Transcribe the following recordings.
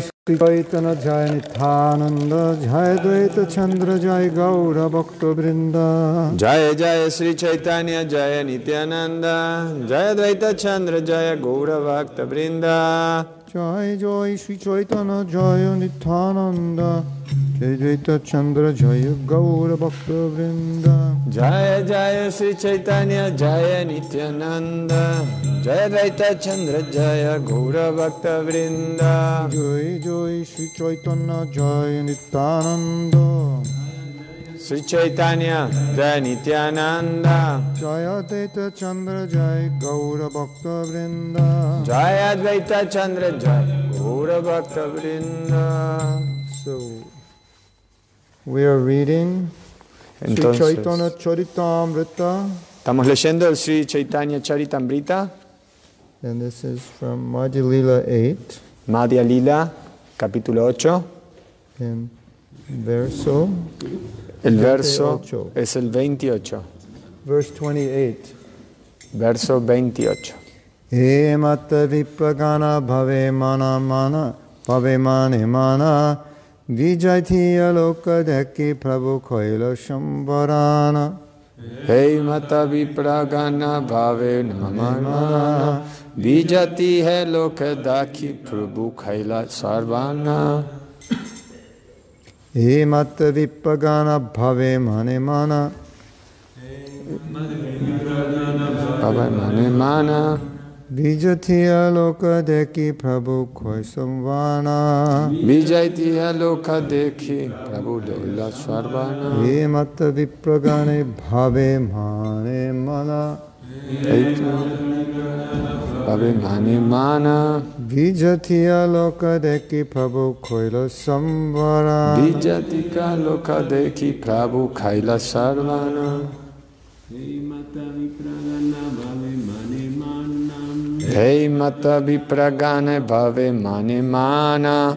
শ্রীচৈতন্য জয় নিত্যানন্দ জয় দ্বৈত চন্দ্র জয় গৌর ভক্তবৃন্দ জয় জয় শ্রী চৈতন্য জয় নিত্যানন্দ জয় দ্বৈত চন্দ্র জয় গৌর ভক্তবৃন্দ জয় জয় শ্রী চৈতন্য জয় নিত্যানন্দ। জয় জৈত চন্দ্র জয় গৌর ভক্তবৃন্দ জয় জয় শ্রী চৈতন্য জয় নিত্যানন্দ। জয় জৈত চন্দ্র জয় গৌর ভক্তবৃন্দ জয় জয় শ্রী চৈতন্য জয় Nityananda. Jai Shri Chaitanya Jai Nityananda. Sri Chaitanya Jaya Nityananda Jaya Dvaita Chandra Jai Gaura Bhakta Vrinda. Jaya Dvaita Chandra Jaya Gaura Bhakta Brinda So we are reading Sri Chaitanya Entonces, Charitamrita. estamos leyendo el Sri Chaitanya Charitamrita, and this is from Madhya Lila 8 Madhya Lila, capítulo 8. and verso El verso 28. es el 28. verse 28. Verso 28. He mata vipragana bhave mana mana bhave mane mana vijayati aloka dekhi prabhu koila shambarana Hey mata vipragana bhave namana Vijati hai lokha dakhi prabhu khaila sarvana हे मत विपगान भवे माने माना भवे लोक देखी प्रभु खोय विजयती लोक देखी प्रभु डोला सर्वाना मत विप्रगणे भवे माने मना Abhimanimana Vijatiya loka deki prabhu koila samvara Vijatika loka deki prabhu kaila sarvana Hei mata vipragane bhave mane mana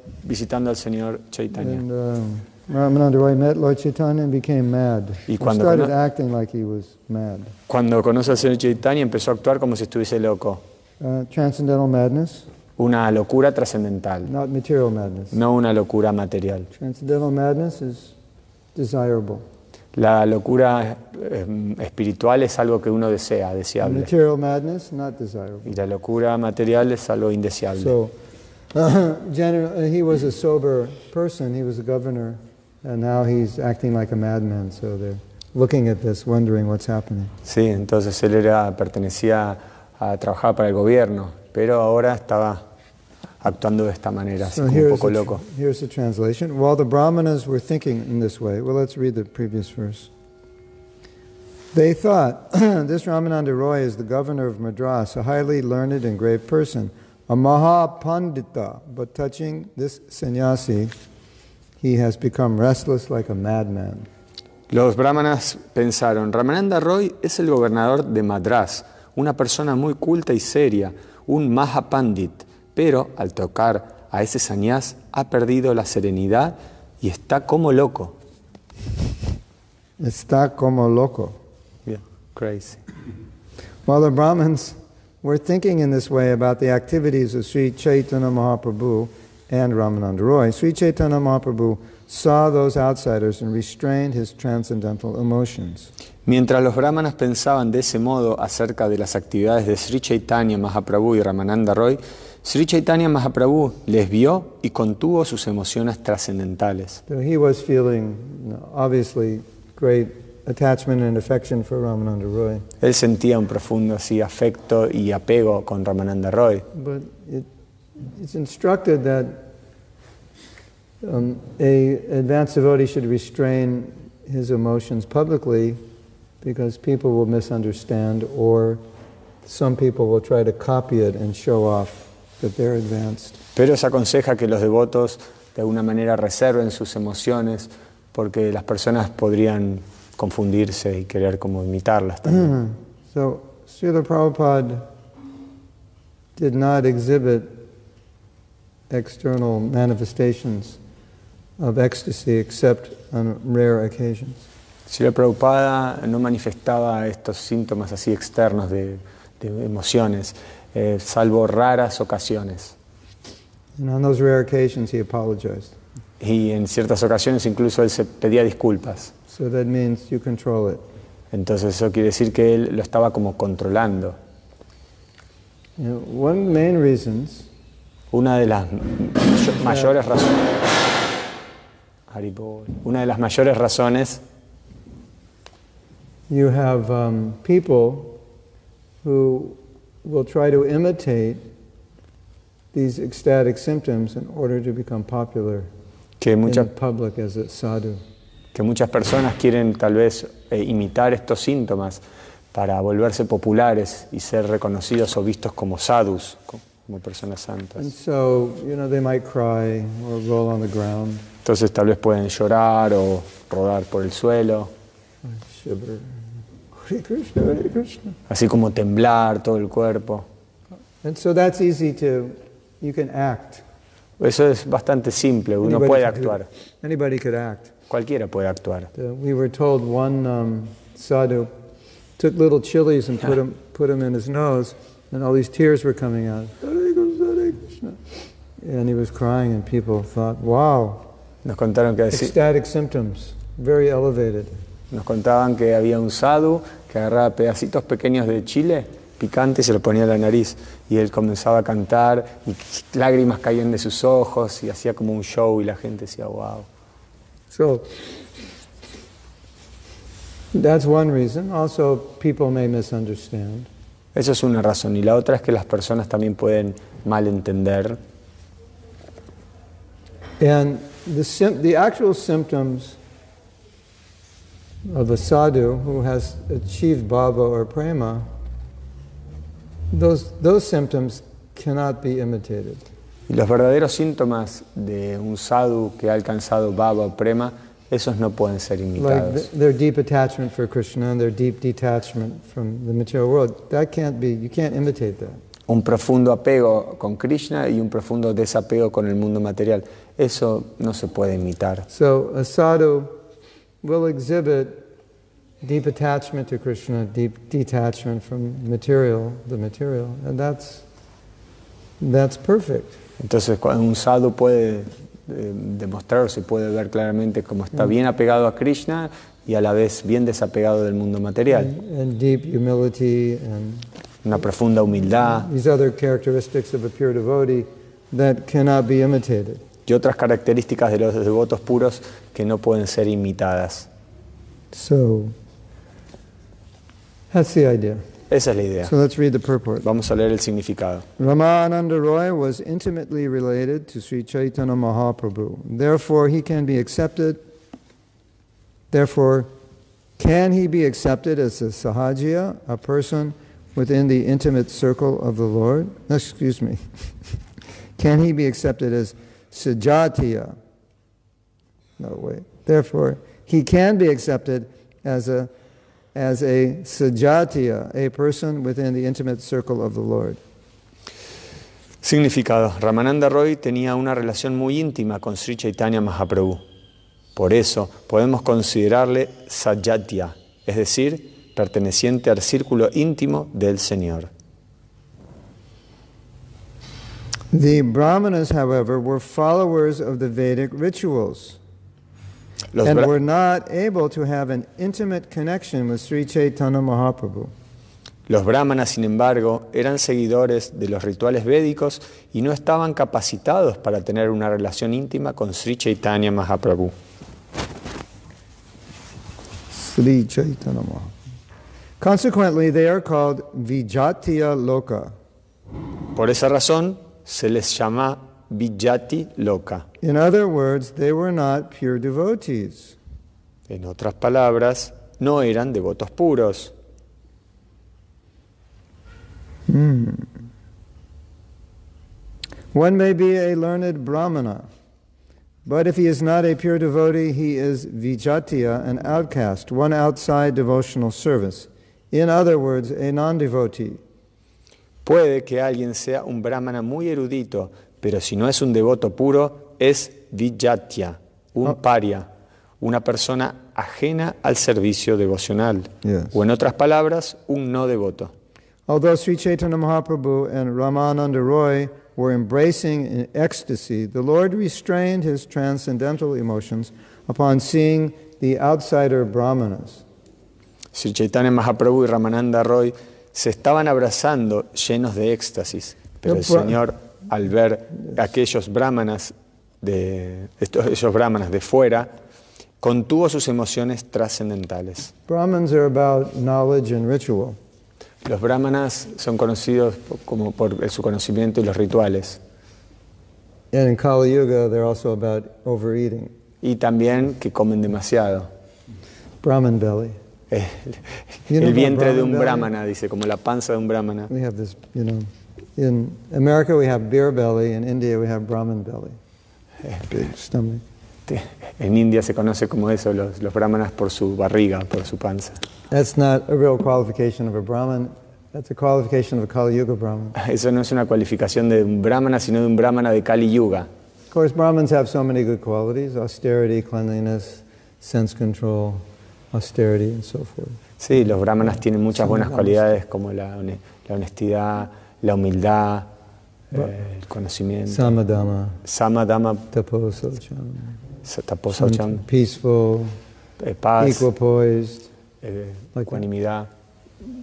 visitando al señor Chaitanya. And uh, Ramananda Roy met Lord Chaitanya and became mad. Y cuando started cono- acting like he was mad. Cuando conoce al señor Chaitanya empezó a actuar como si estuviese loco. Uh, transcendental madness, Una locura trascendental, not material madness. no una locura material. Transcendental madness is desirable. La locura eh, espiritual es algo que uno desea, deseable. Material madness, not desirable. Y la locura material es algo indeseable. So, Uh-huh. general, uh, he was a sober person. He was a governor, and now he's acting like a madman. So they're looking at this, wondering what's happening. Sí, entonces él era, pertenecía a trabajar para el gobierno, pero ahora estaba actuando de esta manera, así So como un poco loco. here's the translation. While the Brahmanas were thinking in this way, well, let's read the previous verse. They thought, this Ramananda Roy is the governor of Madras, a highly learned and grave person, a Mahapandita, but touching this sannyasi, he has become restless like a madman. Los brahmanas pensaron, Ramananda Roy es el gobernador de Madras, una persona muy culta y seria, un Mahapandit, pero al tocar a ese sannyas ha perdido la serenidad y está como loco. Está como loco. Yeah, crazy. While the Brahmins were thinking in this way about the activities of Sri Chaitanya Mahaprabhu and Ramananda Roy, Sri Chaitanya Mahaprabhu saw those outsiders and restrained his transcendental emotions. Mientras los brahmanas pensaban de ese modo acerca de las actividades de Sri Chaitanya Mahaprabhu y Ramananda Roy, Sri Chaitanya Mahaprabhu les vio y contuvo sus emociones trascendentales. So he was feeling, obviously, great attachment and affection for Ramananda Roy. Él sentía un profundo así afecto y apego con Ramananda Roy, But it, it's instructed that um, a advanced devotee should restrain his emotions publicly because people will misunderstand or some people will try to copy it and show off that they're advanced. Pero se aconseja que los devotos de alguna manera reserven sus emociones porque las personas podrían confundirse y querer como imitarlas también. So, Srila Prabhupada did not exhibit external manifestations of ecstasy except on rare occasions. Si la Prabhupada no manifestaba estos síntomas así externos de, de emociones, eh, salvo raras ocasiones. And on those rare occasions, he apologized. Y en ciertas ocasiones incluso él se pedía disculpas. So that means you control it. Entonces eso quiere decir que él lo estaba como controlando. You know, one of the main reasons Una de las mayo- mayores razones. Una de las mayores razones you have um, people who will try to imitate these ecstatic symptoms in order to become popular que muchas, in public as a sadhu. Que muchas personas quieren tal vez eh, imitar estos síntomas para volverse populares y ser reconocidos o vistos como sadhus, co- como personas And santas. so, you know, they might cry or roll on the ground, Entonces tal vez pueden llorar o rodar por el suelo, así como temblar todo el cuerpo. And so that's easy to, you can act. Eso es bastante simple, uno Anybody puede actuar. Anybody could act. Cualquiera puede actuar. We were told one um, sadhu took little chilies and put them, put 'em in his nose, and all these tears were coming out. And he was crying, and people thought, wow, Nos contaron que ecstatic symptoms, very elevated. Nos contaban que había un sadhu que agarraba pedacitos pequeños de chile picante y se lo ponía en la nariz. Y él comenzaba a cantar y lágrimas caían de sus ojos y hacía como un show y la gente decía, wow. So that's one reason. Also, people may misunderstand. Eso es una razón. Y la otra es que las personas también pueden malentender. And the, the actual symptoms of a sadhu who has achieved bhava or prema, those, those symptoms cannot be imitated. Y los verdaderos síntomas de un sadhu que ha alcanzado baba o prema, esos no pueden ser Like imitados. th- their deep attachment for Krishna and their deep detachment from the material world. That can't be, you can't imitate that. Un profundo apego con Krishna y un profundo desapego con el mundo material. Eso no se puede imitar. So a sadhu will exhibit deep attachment to Krishna, deep detachment from material, the material, and that's that's perfect. Entonces, cuando un sadhu puede eh, demostrar se puede ver claramente cómo está bien apegado a Krishna y a la vez bien desapegado del mundo material. And, and deep humility and Una profunda humildad these other characteristics of a pure devotee that cannot be imitated. y otras características de los devotos puros que no pueden ser imitadas. So that's the idea. Esa es la idea. So let's read the purport. Vamos a leer el significado. Ramananda Roy was intimately related to Sri Chaitanya Mahaprabhu. Therefore, he can be accepted. Therefore, can he be accepted as a sahajiya, a person within the intimate circle of the Lord? Excuse me. can he be accepted as sajatiya? No, way. Therefore, he can be accepted as a as a sajatiya, a person within the intimate circle of the Lord. Significado. Ramananda Roy tenía una relación muy íntima con Sri Chaitanya Mahaprabhu. Por eso podemos considerarle Sajatya, es decir, perteneciente al círculo íntimo del Señor. The Brahmanas, however, were followers of the Vedic rituals Los, and were not able to have an intimate connection with Sri Chaitanya Mahaprabhu. los brahmanas, sin embargo, eran seguidores de los rituales védicos y no estaban capacitados para tener una relación íntima con Sri Chaitanya Mahaprabhu. Sri Chaitanya Mahaprabhu. Consequently, they are called Vijatiya Loka. Por esa razón se les llama Vijati Loka. In other words, they were not pure devotees. En otras palabras, no eran devotos puros. Hmm. One may be a learned brahmana, but if he is not a pure devotee, he is vijatiya, an outcast, one outside devotional service. In other words, a non devotee. Puede que alguien sea un brahmana muy erudito, pero si no es un devoto puro, es vijatya, un Oh. paria, una persona ajena al servicio devocional. Yes. O en otras palabras, un no devoto. Although Sri Chaitanya Mahaprabhu and Ramananda Roy were embracing in ecstasy, the Lord restrained his transcendental emotions upon seeing the outsider brahmanas. Sri Chaitanya Mahaprabhu y Ramananda Roy se estaban abrazando llenos de éxtasis, pero el Señor, al ver aquellos brahmanas de, estos, esos brahmanas de fuera, contuvo sus emociones trascendentales. Brahmins are about knowledge and ritual. Los brahmanas son conocidos como por su conocimiento y los rituales, And in Kali Yuga, they're also about overeating. y también que comen demasiado. Brahman belly. El, el vientre de un brahmana, dice, como la panza de un brahmana. We have this, you know, in America we have beer belly, in India we have Brahman belly. Big stomach. En India se conoce como eso, los, los brahmanas por su barriga, por su panza. That's not a real qualification of a Brahman. That's a qualification of a Kali Yuga Brahman. Eso no es una cualificación de un brahmana, sino de un brahmana de Kali Yuga. Of course, Brahmins have so many good qualities austerity, cleanliness, sense control, austerity, and so forth. Sí, los brahmanas tienen muchas buenas cualidades como la, la honestidad, la humildad, eh, el conocimiento. Samadama, Samadama, taposacham, taposaucham, peaceful, eh, paz, equipoised. eh, like ecuanimidad.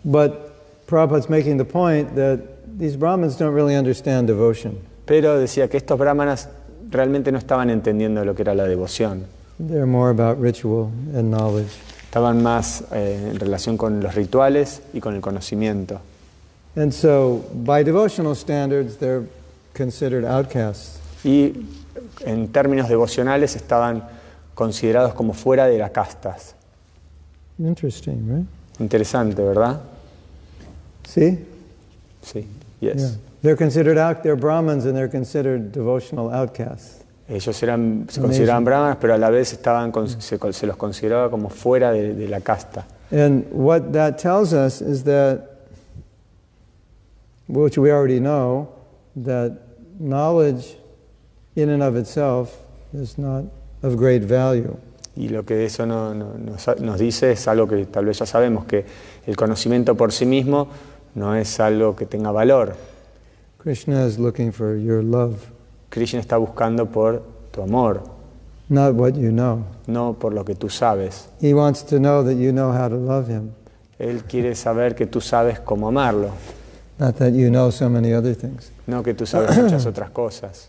But Prabhupada's making the point that these Brahmins don't really understand devotion. Pero decía que estos brahmanas realmente no estaban entendiendo lo que era la devoción. They're more about ritual and knowledge. Estaban más eh, en relación con los rituales y con el conocimiento. And so, by devotional standards, they're considered outcasts. Y en términos devocionales estaban considerados como fuera de las castas. Interesting, right? Interesante, ¿verdad? See? Sí. Yes. Yeah. They're considered out, they're Brahmins and they're considered devotional outcasts. Ellos eran, se consideraban brahmanas, pero a la vez estaban, se, se los consideraba como fuera de, de la casta. And what that tells us is that, which we already know, that knowledge in and of itself is not of great value. Y lo que eso no- no- nos, nos dice es algo que tal vez ya sabemos, que el conocimiento por sí mismo no es algo que tenga valor. Krishna is looking for your love, Krishna está buscando por tu amor, not what you know. no por lo que tú sabes. He wants to know that you know how to love him, Él quiere saber que tú sabes cómo amarlo, not that you know so many other things. no que tú sabes muchas otras cosas.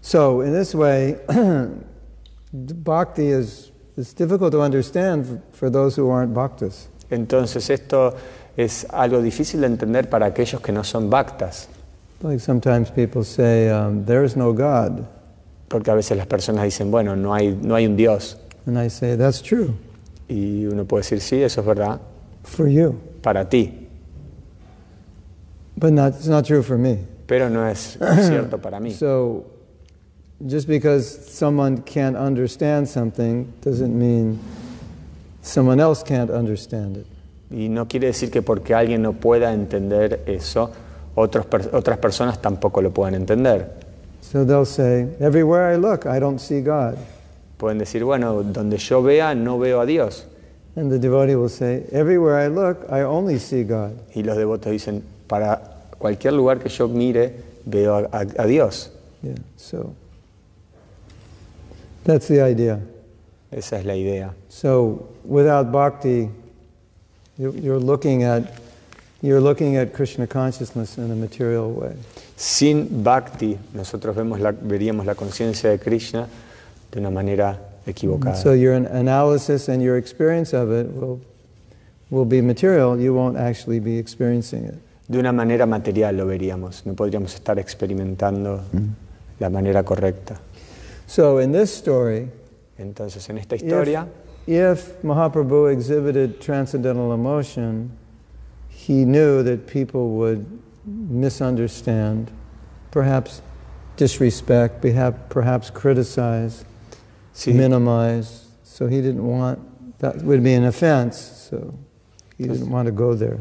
So, in this way, bhakti is, is difficult to understand for, for those who aren't bhaktas. Entonces esto es algo difícil de entender para aquellos que no son bhaktas, Like sometimes people say, um, there is no God. porque a veces las personas dicen, bueno, no hay, no hay un Dios. And I say, that's true Y uno puede decir, sí, eso es verdad, for you, para ti, but not, it's not true for me. pero no es cierto para mí. So, just because someone can't understand something doesn't mean someone else can't understand it. Y no quiere decir que porque alguien no pueda entender eso, otros otras personas tampoco lo puedan entender. So they'll say, everywhere I look, I don't see God. Pueden decir, bueno, donde yo vea, no veo a Dios. And the devotee will say, everywhere I look, I only see God. Y los devotos dicen, para cualquier lugar que yo mire, veo a, a- a Dios. Yeah, so that's the idea. Esa es la idea. So without bhakti, you- you're looking at you're looking at Krishna consciousness in a material way. Sin bhakti, nosotros vemos la- veríamos la conciencia de Krishna de una manera equivocada. So your analysis and your experience of it will will be material. You won't actually be experiencing it. De una manera material lo veríamos, no podríamos estar experimentando mm. la manera correcta. So in this story, Entonces, en esta if, historia, if Mahaprabhu exhibited transcendental emotion, he knew that people would misunderstand perhaps disrespect, perhaps, perhaps criticize, Sí, minimize. So he didn't want, that would be an offense, so he Entonces- didn't want to go there.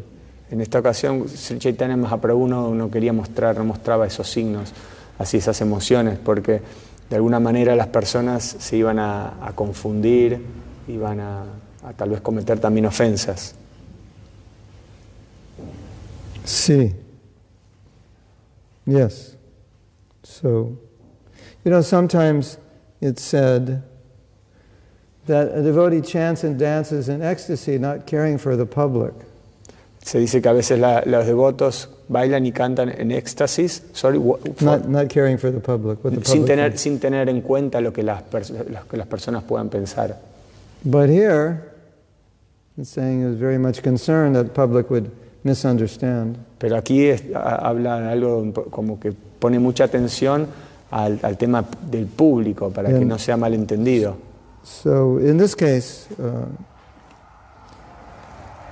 En esta ocasión, Chaitanya Mahaprabhu no, no quería mostrar, no mostraba esos signos, así esas emociones, porque de alguna manera las personas se iban a, confundir, iban a, a tal vez cometer también ofensas. See. Yes. So, you know, sometimes it's said that a devotee chants and dances in ecstasy, not caring for the public. Se dice que a veces la- los devotos bailan y cantan en éxtasis, sorry, Not, not caring for the public, the sin, public tener, sin tener en cuenta lo que, las, lo que las personas puedan pensar. But here, it's saying was very much concerned that the public would misunderstand. Pero aquí es- ha- habla algo como que pone mucha atención al, al tema del público para que Bien. no sea malentendido. So in this case, uh,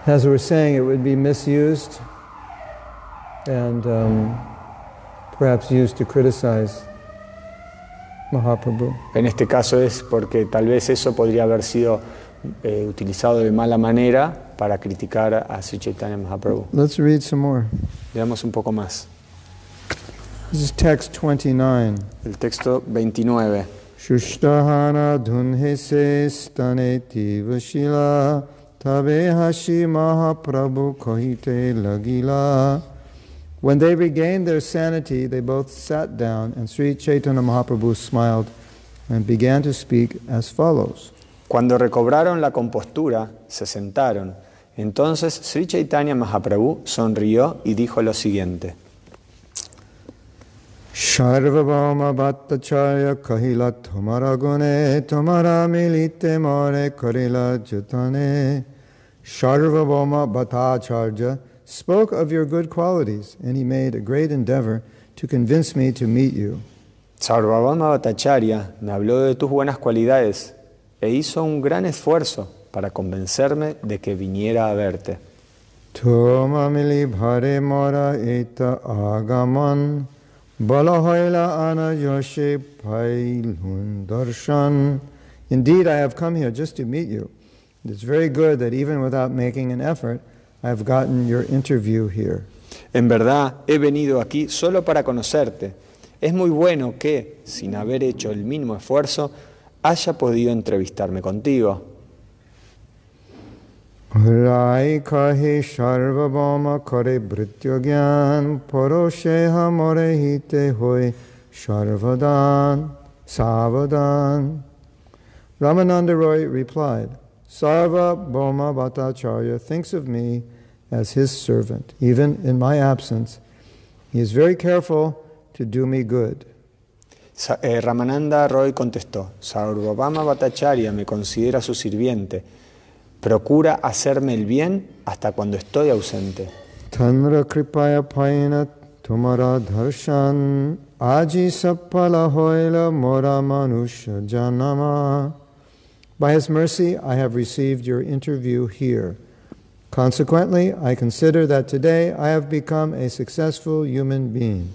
as we're saying, it would be misused and um, perhaps used to criticize Mahaprabhu. En este caso es porque tal vez eso podría haber sido eh, utilizado de mala manera para criticar a Sri Chaitanya Mahaprabhu. Let's read some more. Veamos un poco más. This is text 29. El texto 29. Shushtahana dhunhe se staneti vashila tabe hashi Mahaprabhu kohite lagila. When they regained their sanity, they both sat down, and Sri Chaitanya Mahaprabhu smiled and began to speak as follows. Cuando recobraron la compostura, se sentaron. Entonces Sri Chaitanya Mahaprabhu sonrió y dijo lo siguiente. Sharvabhauma Bhattacharya kahila tumara gune tumara milite more karila jutane. Sharvabhauma Bhattacharya spoke of your good qualities, and he made a great endeavor to convince me to meet you. Sarvabhauma Bhattacharya me habló de tus buenas cualidades e hizo un gran esfuerzo para convencerme de que viniera a verte. Tumamili bhare mora eta agaman balahoila ana yoshe pailhun darshan. Indeed, I have come here just to meet you. It's very good that even without making an effort, I have gotten your interview here. En verdad, he venido aquí solo para conocerte. Es muy bueno que, sin haber hecho el mínimo esfuerzo, haya podido entrevistarme contigo. Rai kahi sharvabhama kare britya gyan parosheha more hite hoy sharvadan savadan. Ramananda Roy replied, Sarva Bhoma Bhattacharya thinks of me as his servant, even in my absence. He is very careful to do me good. Sa- eh, Ramananda Roy contestó, Sarvabhama Bhattacharya me considera su sirviente. Procura hacerme el bien hasta cuando estoy ausente. Tanra kripaya paina tumara aji sapala hoila mora manusha janama. By his mercy, I have received your interview here. Consequently, I consider that today I have become a successful human being.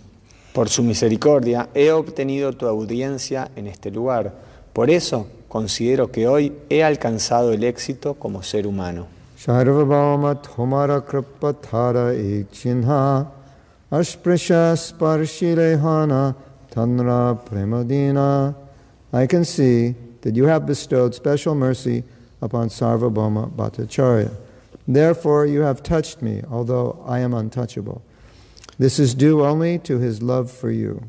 Por su misericordia he obtenido tu audiencia en este lugar. Por eso considero que hoy he alcanzado el éxito como ser humano. Sharvabhauma thomara kripa thara ashprisha sparshilehana tanra premadina. I can see that you have bestowed special mercy upon Sarvabhauma Bhattacharya. Therefore, you have touched me, although I am untouchable. This is due only to his love for you.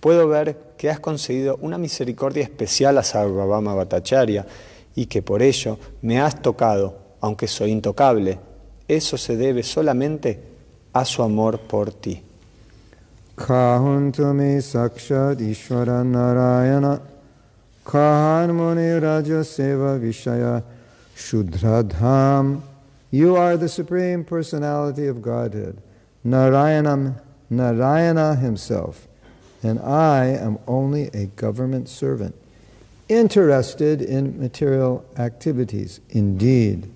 Puedo ver que has concedido una misericordia especial a Sarvabhama Bhattacharya y que por ello me has tocado, aunque soy intocable. Eso se debe solamente a su amor por ti. Muni Raja Seva Vishaya Shudradham You are the Supreme Personality of Godhead, Narayanam, Narayana himself, and I am only a government servant, interested in material activities. Indeed,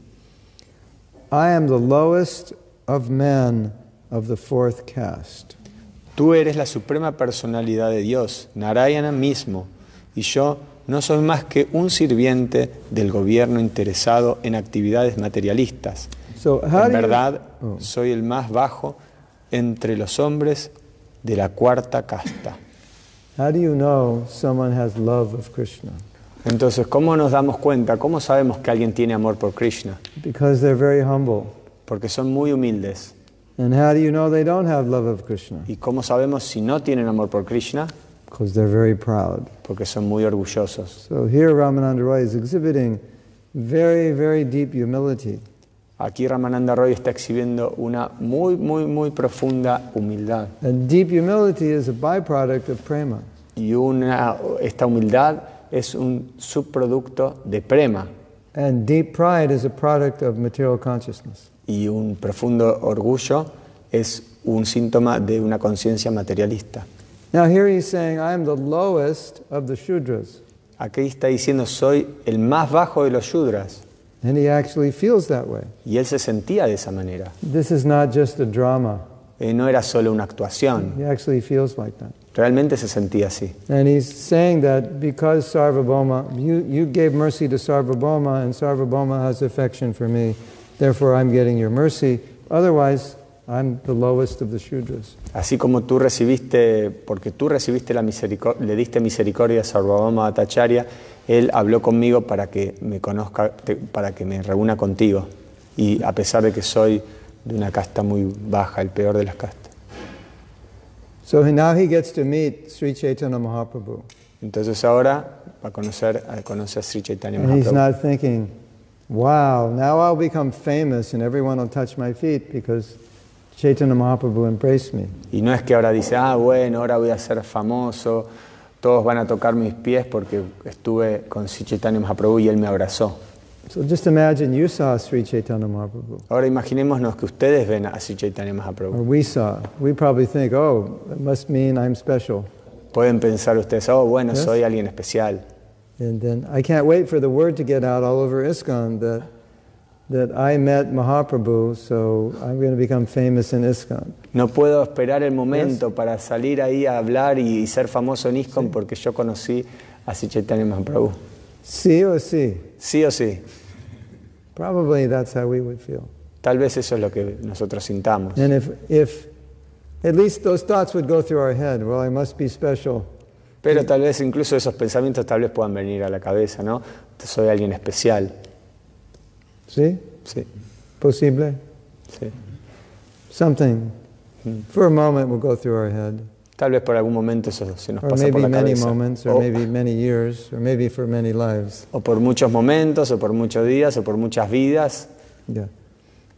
I am the lowest of men of the fourth caste. Tú eres la suprema personalidad de Dios, Narayana mismo, y yo no soy más que un sirviente del gobierno interesado en actividades materialistas. So En do you- verdad, Oh. soy el más bajo entre los hombres de la cuarta casta. How do you know someone has love of Krishna? Entonces, ¿cómo nos damos cuenta? ¿Cómo sabemos que alguien tiene amor por Krishna? Because they're very humble. Porque son muy humildes. And how do you know they don't have love of Krishna? ¿Y cómo sabemos si no tienen amor por Krishna? Because they're very proud. Porque son muy orgullosos. So here Ramananda Roy is exhibiting very, very deep humility. Aquí Ramananda Roy está exhibiendo una muy, muy, muy profunda humildad. And deep humility is a byproduct of prema. Y una, esta humildad es un subproducto de prema. And deep pride is a product of material consciousness. Y un profundo orgullo es un síntoma de una conciencia materialista. Now here he's saying, I am the lowest of the Shudras. Aquí está diciendo, soy el más bajo de los Shudras. And he actually feels that way. Y él se sentía de esa manera. This is not just a drama. Eh, no era solo una actuación, He actually feels like that. realmente se sentía así. And he's saying that because Sarvabhauma, you, you gave mercy to Sarvabhauma, and Sarvabhauma has affection for me, therefore I'm getting your mercy. Otherwise, I'm the lowest of the Shudras. Así como tú recibiste, porque tú recibiste la misericordia, le diste misericordia a Sarvabhauma Bhattacharya, él habló conmigo para que me conozca, para que me reúna contigo. Y a pesar de que soy de una casta muy baja, el peor de las castas. So now he gets to meet Sri Chaitanya Mahaprabhu. Entonces ahora va a conocer, a conocer a Sri Chaitanya And he's Mahaprabhu. not thinking, wow, now I'll become famous and everyone will touch my feet because Chaitanya Mahaprabhu embraced me. Y no es que ahora dice, ah, bueno, ahora voy a ser famoso, todos van a tocar mis pies porque estuve con Sri Chaitanya Mahaprabhu y él me abrazó. So just imagine you saw Sri Chaitanya Mahaprabhu. Ahora imaginémonos que ustedes ven a Sri Chaitanya or Mahaprabhu. we saw, we probably think, oh, it must mean I'm special. Pueden pensar ustedes, oh, bueno, Yes. soy alguien especial. And then I can't wait for the word to get out all over ISKCON that, that I met Mahaprabhu, so I'm going to become famous in ISKCON. No puedo esperar el momento para salir ahí a hablar y ser famoso en ISKCON porque yo conocí a Sri Chaitanya Mahaprabhu. See or see? Sí o sí, Probably that's how we would feel. tal vez eso es lo que nosotros sintamos. And if, if at least those thoughts would go through our head, well, I must be special. Pero tal vez incluso esos pensamientos tal vez puedan venir a la cabeza, ¿no? Soy alguien especial. See? Sí, Posible? sí. Something for a moment will go through our head. Tal vez por algún momento eso se nos Or pasa por maybe la many cabeza. moments, or maybe many years, or maybe for many lives. o por muchos momentos, o por muchos días, o por muchas vidas. Yeah.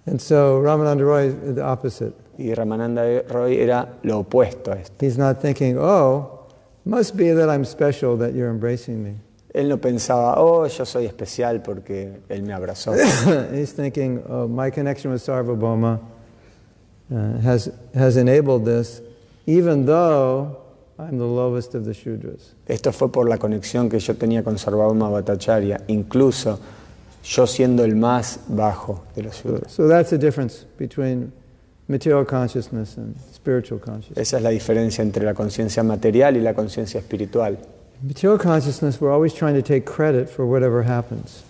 And so Ramananda Roy is the opposite. Y Ramananda Roy era lo opuesto a esto. He's not thinking, oh, must be that I'm special that you're embracing me. Él no pensaba, oh, yo soy especial porque él me abrazó. He's thinking, oh, my connection with Sarvabhauma uh, has, has enabled this, even though I'm the lowest of the Shudras. Esto fue por la conexión que yo tenía con Sarvabhauma Bhattacharya, incluso yo siendo el más bajo de los So, Shudras. so that's the difference between material consciousness and spiritual consciousness. Esa es la diferencia entre la conciencia material y la conciencia espiritual. Material consciousness, we're always trying to take credit for whatever happens.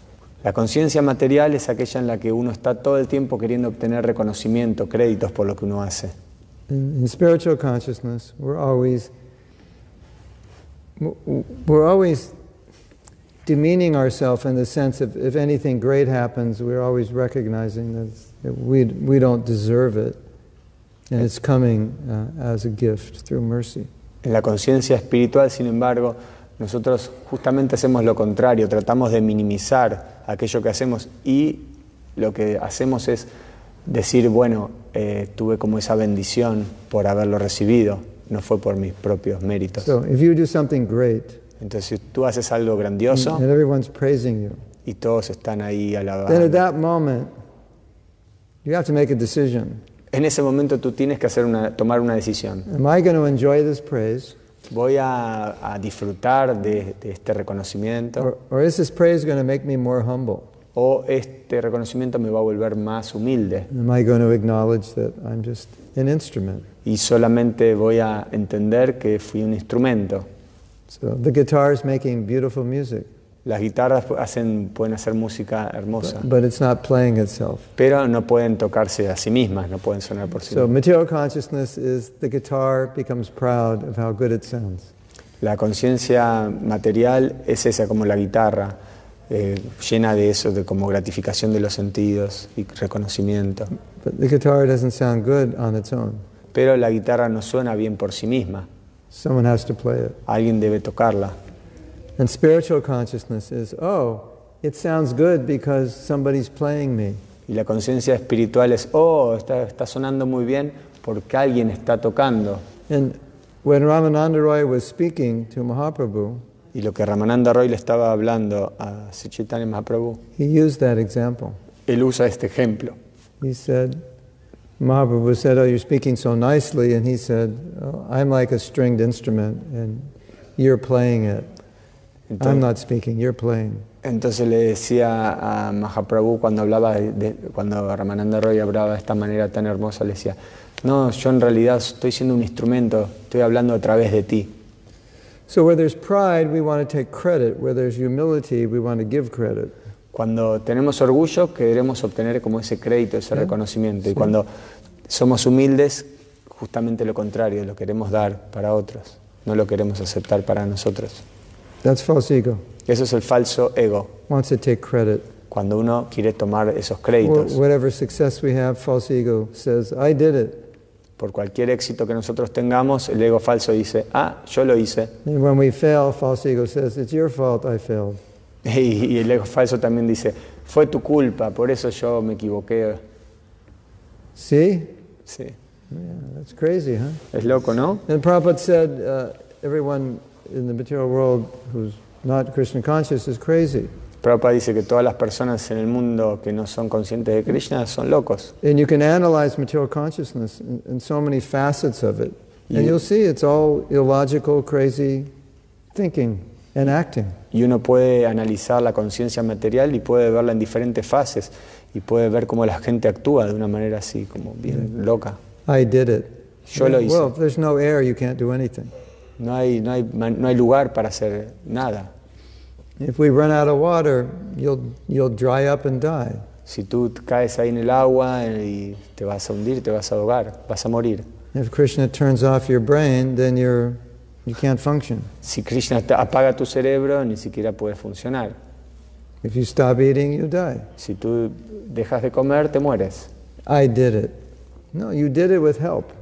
La conciencia material es aquella en la que uno está todo el tiempo queriendo obtener reconocimiento, créditos por lo que uno hace. In, in spiritual consciousness, we're always we're always demeaning ourselves in the sense of if anything great happens, we're always recognizing that, we, we don't deserve it, and it's coming uh, as a gift through mercy. En la conciencia espiritual, sin embargo, nosotros justamente hacemos lo contrario, tratamos de minimizar aquello que hacemos y lo que hacemos es decir, bueno, eh, tuve como esa bendición por haberlo recibido, no fue por mis propios méritos. So if you do something great Entonces, si tú haces algo grandioso and everyone's praising you, y todos están ahí then at alabando, that moment you have to make a decision. En ese momento tú tienes que hacer una, tomar una decisión. Am I going to enjoy this praise, ¿Voy a, a disfrutar de, de este reconocimiento? or, or is this praise going to make me more humble? o este reconocimiento me va a volver más humilde Am I going to acknowledge that I'm just an instrument? y solamente voy a entender que fui un instrumento. So the guitar is making beautiful music, Las guitarras hacen, pueden hacer música hermosa, but it's not playing itself. pero no pueden tocarse a sí mismas, no pueden sonar por sí So mismas. material consciousness is the guitar becomes proud of how good it sounds. La conciencia material es esa como la guitarra, eh, llena de eso, de como gratificación de los sentidos y reconocimiento. But the guitar doesn't sound good on its own. Pero la guitarra no suena bien por sí misma, Someone has to play it. alguien debe tocarla. And spiritual consciousness is, oh, it sounds good because somebody's playing me. Y la conciencia espiritual es, oh, está, está sonando muy bien porque alguien está tocando. And when Ramananda Roy was speaking to Mahaprabhu, Y lo que Ramananda Roy le estaba hablando a Chaitanya Mahaprabhu, he used that example. él usa este ejemplo. He said, Mahaprabhu said, Oh, you're speaking so nicely. And he said, oh, I'm like a stringed instrument and you're playing it. I'm Entonces, not speaking, you're playing. entonces le decía a Mahaprabhu cuando hablaba, de- cuando Ramananda Roy hablaba de esta manera tan hermosa, le decía, no, yo en realidad estoy siendo un instrumento, estoy hablando a través de ti. So where there's pride, we want to take credit. Where there's humility, we want to give credit. Cuando tenemos orgullo, queremos obtener como ese crédito, ese reconocimiento. Y cuando somos humildes, justamente lo contrario, lo queremos dar para otros, no lo queremos aceptar para nosotros. That's false ego. Eso es el falso ego, Wants to take credit. cuando uno quiere tomar esos Wh- créditos. Whatever success we have, false ego says, I did it. Por cualquier éxito que nosotros tengamos, el ego falso dice, ah, yo lo hice. And when we fail, false ego says, It's your fault I failed. Y, el ego falso también dice, fue tu culpa, por eso yo me equivoqué. See? Sí. Yeah, that's crazy, huh? Es loco, ¿no? And Prabhupada said, uh, everyone in the material world who's not Krishna conscious is crazy. Prabhupada dice que todas las personas en el mundo que no son conscientes de Krishna son locos. And you can analyze material consciousness in, in so many facets of it. And You- you'll see it's all illogical, crazy thinking and acting. Y uno puede analizar la conciencia material y puede verla en diferentes fases y puede ver cómo la gente actúa de una manera así, como bien loca. I did it. Yo lo hice. Well, if there's no air, you can't do anything. No hay, no, hay, no hay lugar para hacer nada. If we run out of water, you'll, you'll dry up and die. Si tú caes ahí en el agua y te vas a hundir, te vas a ahogar, vas a morir. If Krishna turns off your brain, then you're, you can't function. Si Krishna apaga tu cerebro, ni siquiera puedes funcionar. If you stop eating, you die. Si tú dejas de comer, te mueres. I did it. No, you did it with help.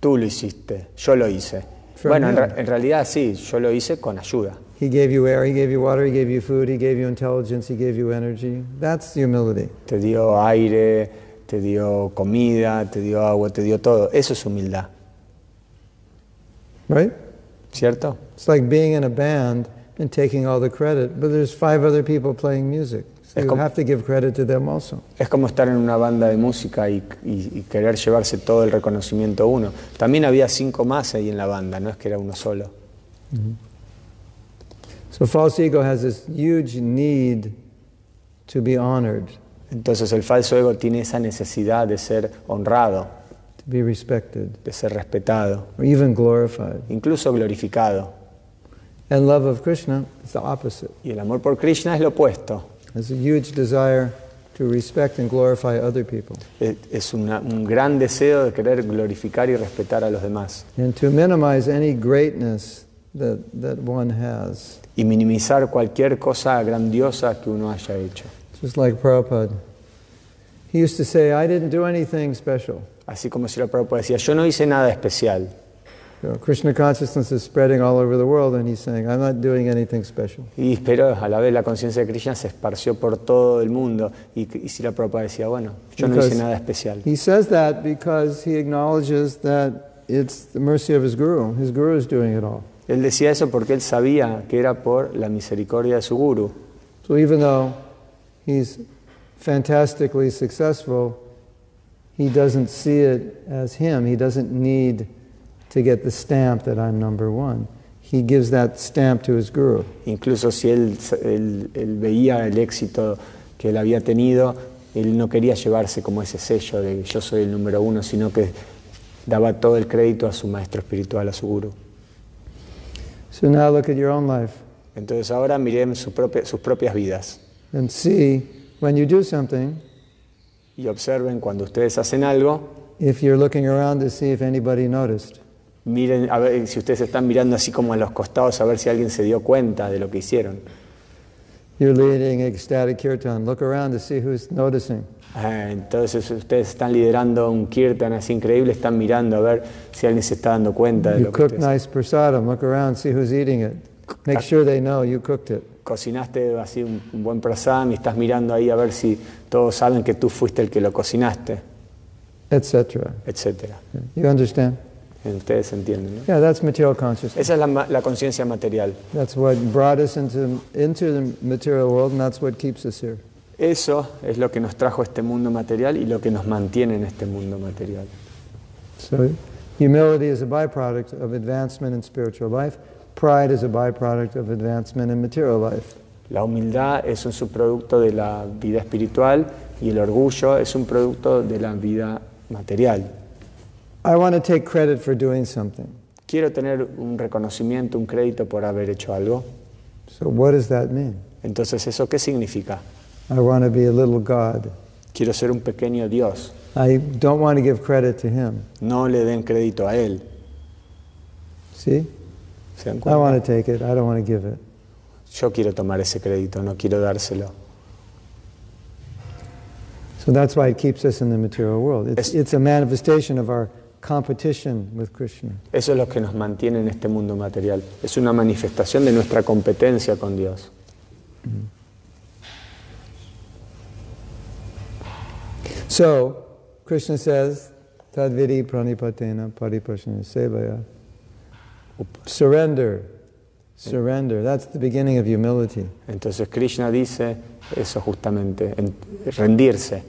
Tú lo hiciste, yo lo hice. Bueno, en, en realidad sí, yo lo hice con ayuda. He gave you air, he gave you water, he gave you food, he gave you intelligence, he gave you energy. That's humility. Te dio aire, te dio comida, te dio agua, te dio todo. Eso es humildad, Right? ¿cierto? It's like being in a band and taking all the credit, but there's five other people playing music. So Es como- have to give credit to them also. Es como estar en una banda de música y, y- y querer llevarse todo el reconocimiento uno. También había cinco más ahí en la banda, no es que era uno solo. So false ego has this huge need to be honored, Entonces el falso ego tiene esa necesidad de ser honrado, to be respected, de ser respetado, or even glorified. incluso glorificado. And love of Krishna is the opposite. Y el amor por Krishna es lo opuesto. There's a huge desire to respect and glorify other people Es- una- un gran deseo de querer glorificar y respetar a los demás and to minimize any greatness that, that one has. y minimizar cualquier cosa grandiosa que uno haya hecho. Just like Prabhupada. He used to say, I didn't do anything special. Así como si la Prabhupada decía, yo no hice nada especial. Krishna consciousness is spreading all over the world, and he's saying, I'm not doing anything special. Y pero a la vez la conciencia de Krishna se esparció por todo el mundo. Y, y si la Prabhupada decía, bueno, yo no hice nada especial. He says that because he acknowledges that it's the mercy of his guru. His guru is doing it all. Él decía eso porque él sabía que era por la misericordia de su guru. So even though he's fantastically successful, he doesn't see it as him. He doesn't need to get the stamp that I'm number one. He gives that stamp to his guru. Incluso si él, él- él veía el éxito que él había tenido, él no quería llevarse como ese sello de yo soy el número uno, sino que daba todo el crédito a su maestro espiritual, a su guru. So now look at your own life Entonces ahora miren su propia- sus propias vidas and see when you do something, y observen cuando ustedes hacen algo, if you're looking around to see if anybody noticed. Miren a ver si ustedes están mirando así como a los costados a ver si alguien se dio cuenta de lo que hicieron. You're leading ecstatic kirtan. Look around to see who's noticing. Ah, Entonces ustedes están liderando un kirtan así increíble, están mirando a ver si alguien se está dando cuenta de You lo que ustedes nice prasadam. Look around, see who's eating it. Make sure they know you cooked it. cocinaste así un, un buen prasam y estás mirando ahí a ver si todos saben que tú fuiste el que lo cocinaste, etc. etc. You understand? Ustedes entienden, ¿no? Yeah, that's material consciousness. Esa es la, la conciencia material. That's what brought us into, into the material world, and that's what keeps us here. Eso es lo que nos trajo este mundo material y lo que nos mantiene en este mundo material. So, humility is a byproduct of advancement in spiritual life. Pride is a byproduct of advancement in material life. La humildad es un subproducto de la vida espiritual y el orgullo es un producto de la vida material. I want to take credit for doing something. Quiero tener un reconocimiento, un crédito por haber hecho algo. So, what does that mean? Entonces, ¿eso qué significa? I want to be a little God. Quiero ser un pequeño Dios. I don't want to give credit to Him. No le den crédito a Él. See? ¿Se dan I want to take it, I don't want to give it. Yo quiero tomar ese crédito, no quiero dárselo. So that's why it keeps us in the material world. It's, Es- it's a manifestation of our competition with Krishna. Eso es lo que nos mantiene en este mundo material. Es una manifestación de nuestra competencia con Dios. So, Krishna says, Tadvidi pranipatena paripashana sevaya. Surrender. Surrender. That's the beginning of humility. Entonces Krishna dice eso justamente, en- rendirse.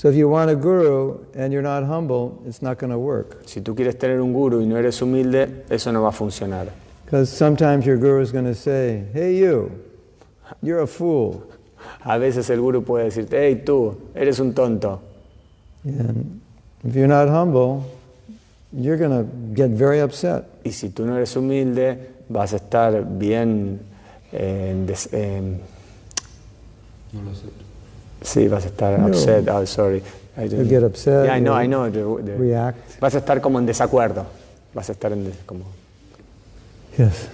So if you want a guru and you're not humble, it's not going to work. Si tú quieres tener un guru y no eres humilde, eso no va a funcionar. Because sometimes your guru is going to say, hey, you, you're a fool. A veces el guru puede decirte, hey tú, eres un tonto. And if you're not humble, you're going to get very upset. Y si tú no eres humilde, vas a estar bien... eh, en des- em, No lo sé. Sí, vas a estar No. upset. Oh, sorry. I didn't- get upset. Yeah, I know, I know. the- the- React. Vas a estar como en desacuerdo. Vas a estar en des- como... Yes.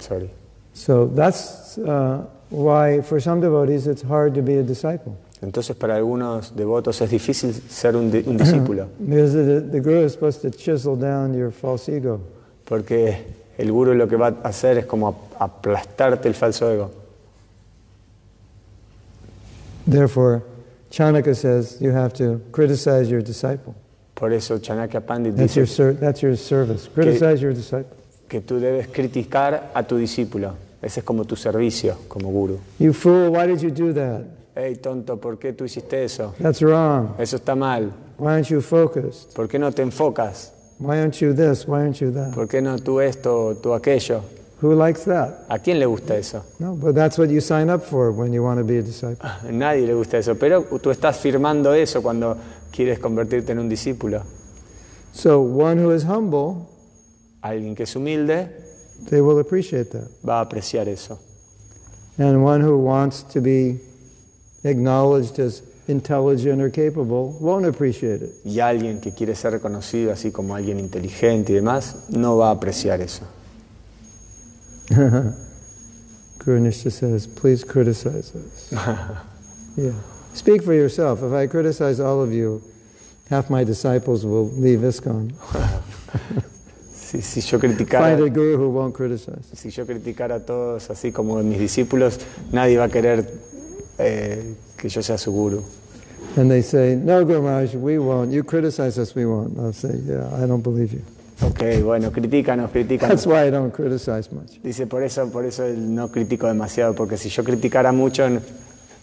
Sorry. So that's uh, why, for some devotees, it's hard to be a disciple. Entonces para algunos devotos es difícil ser un, un discípulo, Because the, the guru is supposed to chisel down your false ego. porque el guru lo que va a hacer es como ap- aplastarte el falso ego. Therefore, Chanaka says you have to criticize your disciple. Por eso Chanakya Pandit That's your, dice ser- that's your service. Criticize your disciple. que tú debes criticar a tu discípulo. Ese es como tu servicio como guru. You fool, why did you do that? Hey tonto, ¿por qué tú hiciste eso? That's wrong. Eso está mal. Why aren't you focused? ¿Por qué no te enfocas? Why aren't you this? Why aren't you that? ¿Por qué no tú esto, tú aquello? Who likes that? ¿A quién le gusta eso? No, but that's what you sign up for when you want to be a disciple. Nadie le gusta eso, pero tú estás firmando eso cuando quieres convertirte en un discípulo. So, one who is humble, Alguien que es humilde they will appreciate that. va a apreciar eso. And one who wants to be acknowledged as intelligent or capable won't appreciate it. Y alguien que quiere ser reconocido así como alguien inteligente y demás, no va a apreciar eso. Guru Nishta says, please criticize us. yeah. Speak for yourself. If I criticize all of you, half my disciples will leave ISKCON. Si, si yo Find a guru who won't criticize. si yo criticara a todos así como mis discípulos, nadie va a querer eh, que yo sea su guru. And they say, no, Guru Maharaj, we won't. You criticize us, we won't. I'll say, yeah, I don't believe you. Ok, bueno, critícanos, critícanos. That's why I don't criticize much. Dice, por eso, por eso no critico demasiado, porque si yo criticara mucho,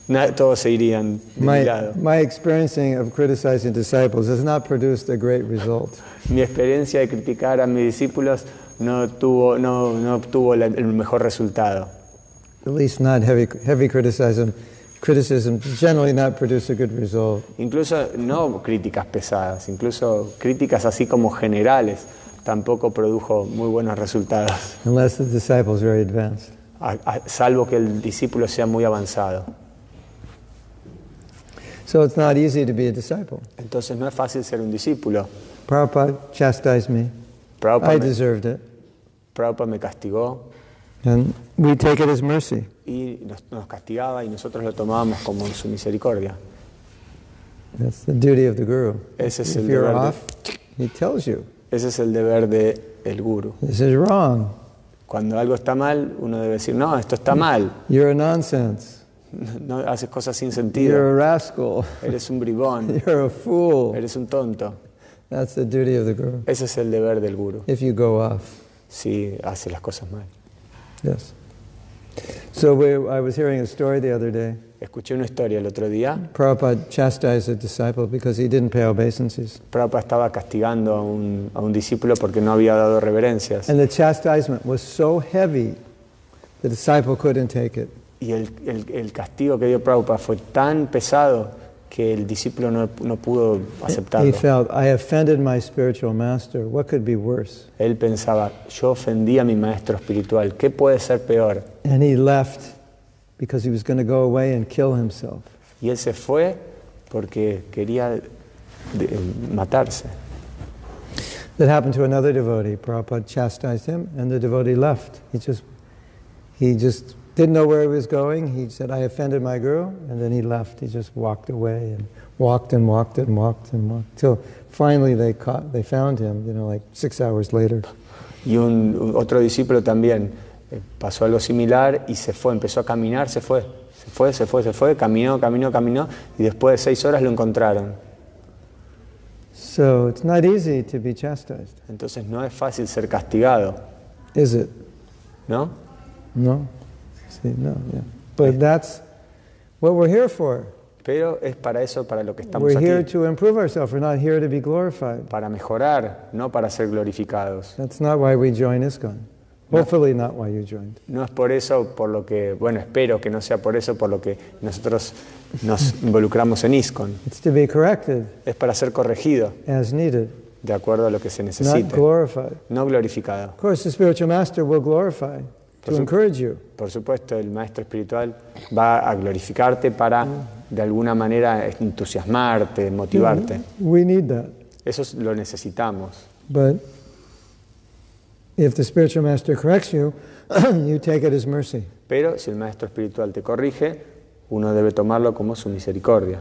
na- todos se irían de mi My, lado. my experiencing of criticizing disciples has not produced a great result. Mi experiencia de criticar a mis discípulos no, tuvo, no, no obtuvo la- el mejor resultado. At least not heavy, heavy criticism criticism generally not produce a good result. Incluso no críticas pesadas, incluso críticas así como generales, tampoco produjo muy buenos resultados, unless the disciple is very advanced. a- a- salvo que el discípulo sea muy avanzado. So it's not easy to be a disciple. Entonces no es fácil ser un discípulo. Prabhupada chastised me. Prabhupada I me, deserved it. Prabhupada me castigó And we take it as mercy. y nos, nos castigaba y nosotros lo tomábamos como su misericordia. That's the duty of the guru. Ese es if el you're deber de- off, he tells you, Ese es el deber del el guru. this is wrong. Cuando algo está mal, uno debe decir, no, esto está mal. You're a nonsense. No haces cosas sin You're sentido. a rascal. Eres un bribón. You're a fool. Eres un tonto. That's the duty of the guru. Ese es el deber del guru. If you go off. Si hace las cosas mal. Yes. So we, I was hearing a story the other day. Escuché una historia el otro día. Prabhupada chastised a disciple because he didn't pay obeisances. Prabhupada estaba castigando a un, a un discípulo porque no había dado reverencias. And the chastisement was so heavy, the disciple couldn't take it. Y el, el- el castigo que dio Prabhupada fue tan pesado que el discípulo no, no pudo He aceptarlo. felt, I offended my spiritual master. What could be worse? Él pensaba, yo ofendí a mi maestro espiritual, ¿qué puede ser peor? And he left because he was going to go away and kill himself. Y él se fue porque quería de- matarse. That happened to another devotee. Prabhupada chastised him, and the devotee left. He just, he just didn't know where he was going. He said, "I offended my guru," and then he left. He just walked away and walked and walked and walked and walked till finally they caught, they found him. You know, like six hours later. Y un, otro discípulo también eh, pasó algo similar y se fue, empezó a caminar, se fue, se fue, se fue, se fue, caminó, caminó, caminó y después de seis horas lo encontraron. So it's not easy to be chastised, Entonces no es fácil ser castigado, is it? ¿no? No. See, no. Yeah. But that's what we're here for. Pero es para eso, para lo que estamos We're here aquí, to improve ourselves. We're not here to be glorified. para mejorar, no para ser glorificados. That's not why we join ISKCON. Hopefully, not why you joined. No es por eso, por lo que, bueno, espero que no sea por eso, por lo que nosotros nos involucramos en ISKCON. It's to be corrected Es para ser corregido, as needed, de acuerdo a lo que se not necesite, glorified. no glorificado. Of course, the spiritual master will glorify to encourage you. Por supuesto, el maestro espiritual va a glorificarte para, de alguna manera, entusiasmarte, motivarte. We need that. Eso es- lo necesitamos. But if the spiritual master corrects you, you take it as mercy. Pero si el maestro espiritual te corrige, uno debe tomarlo como su misericordia.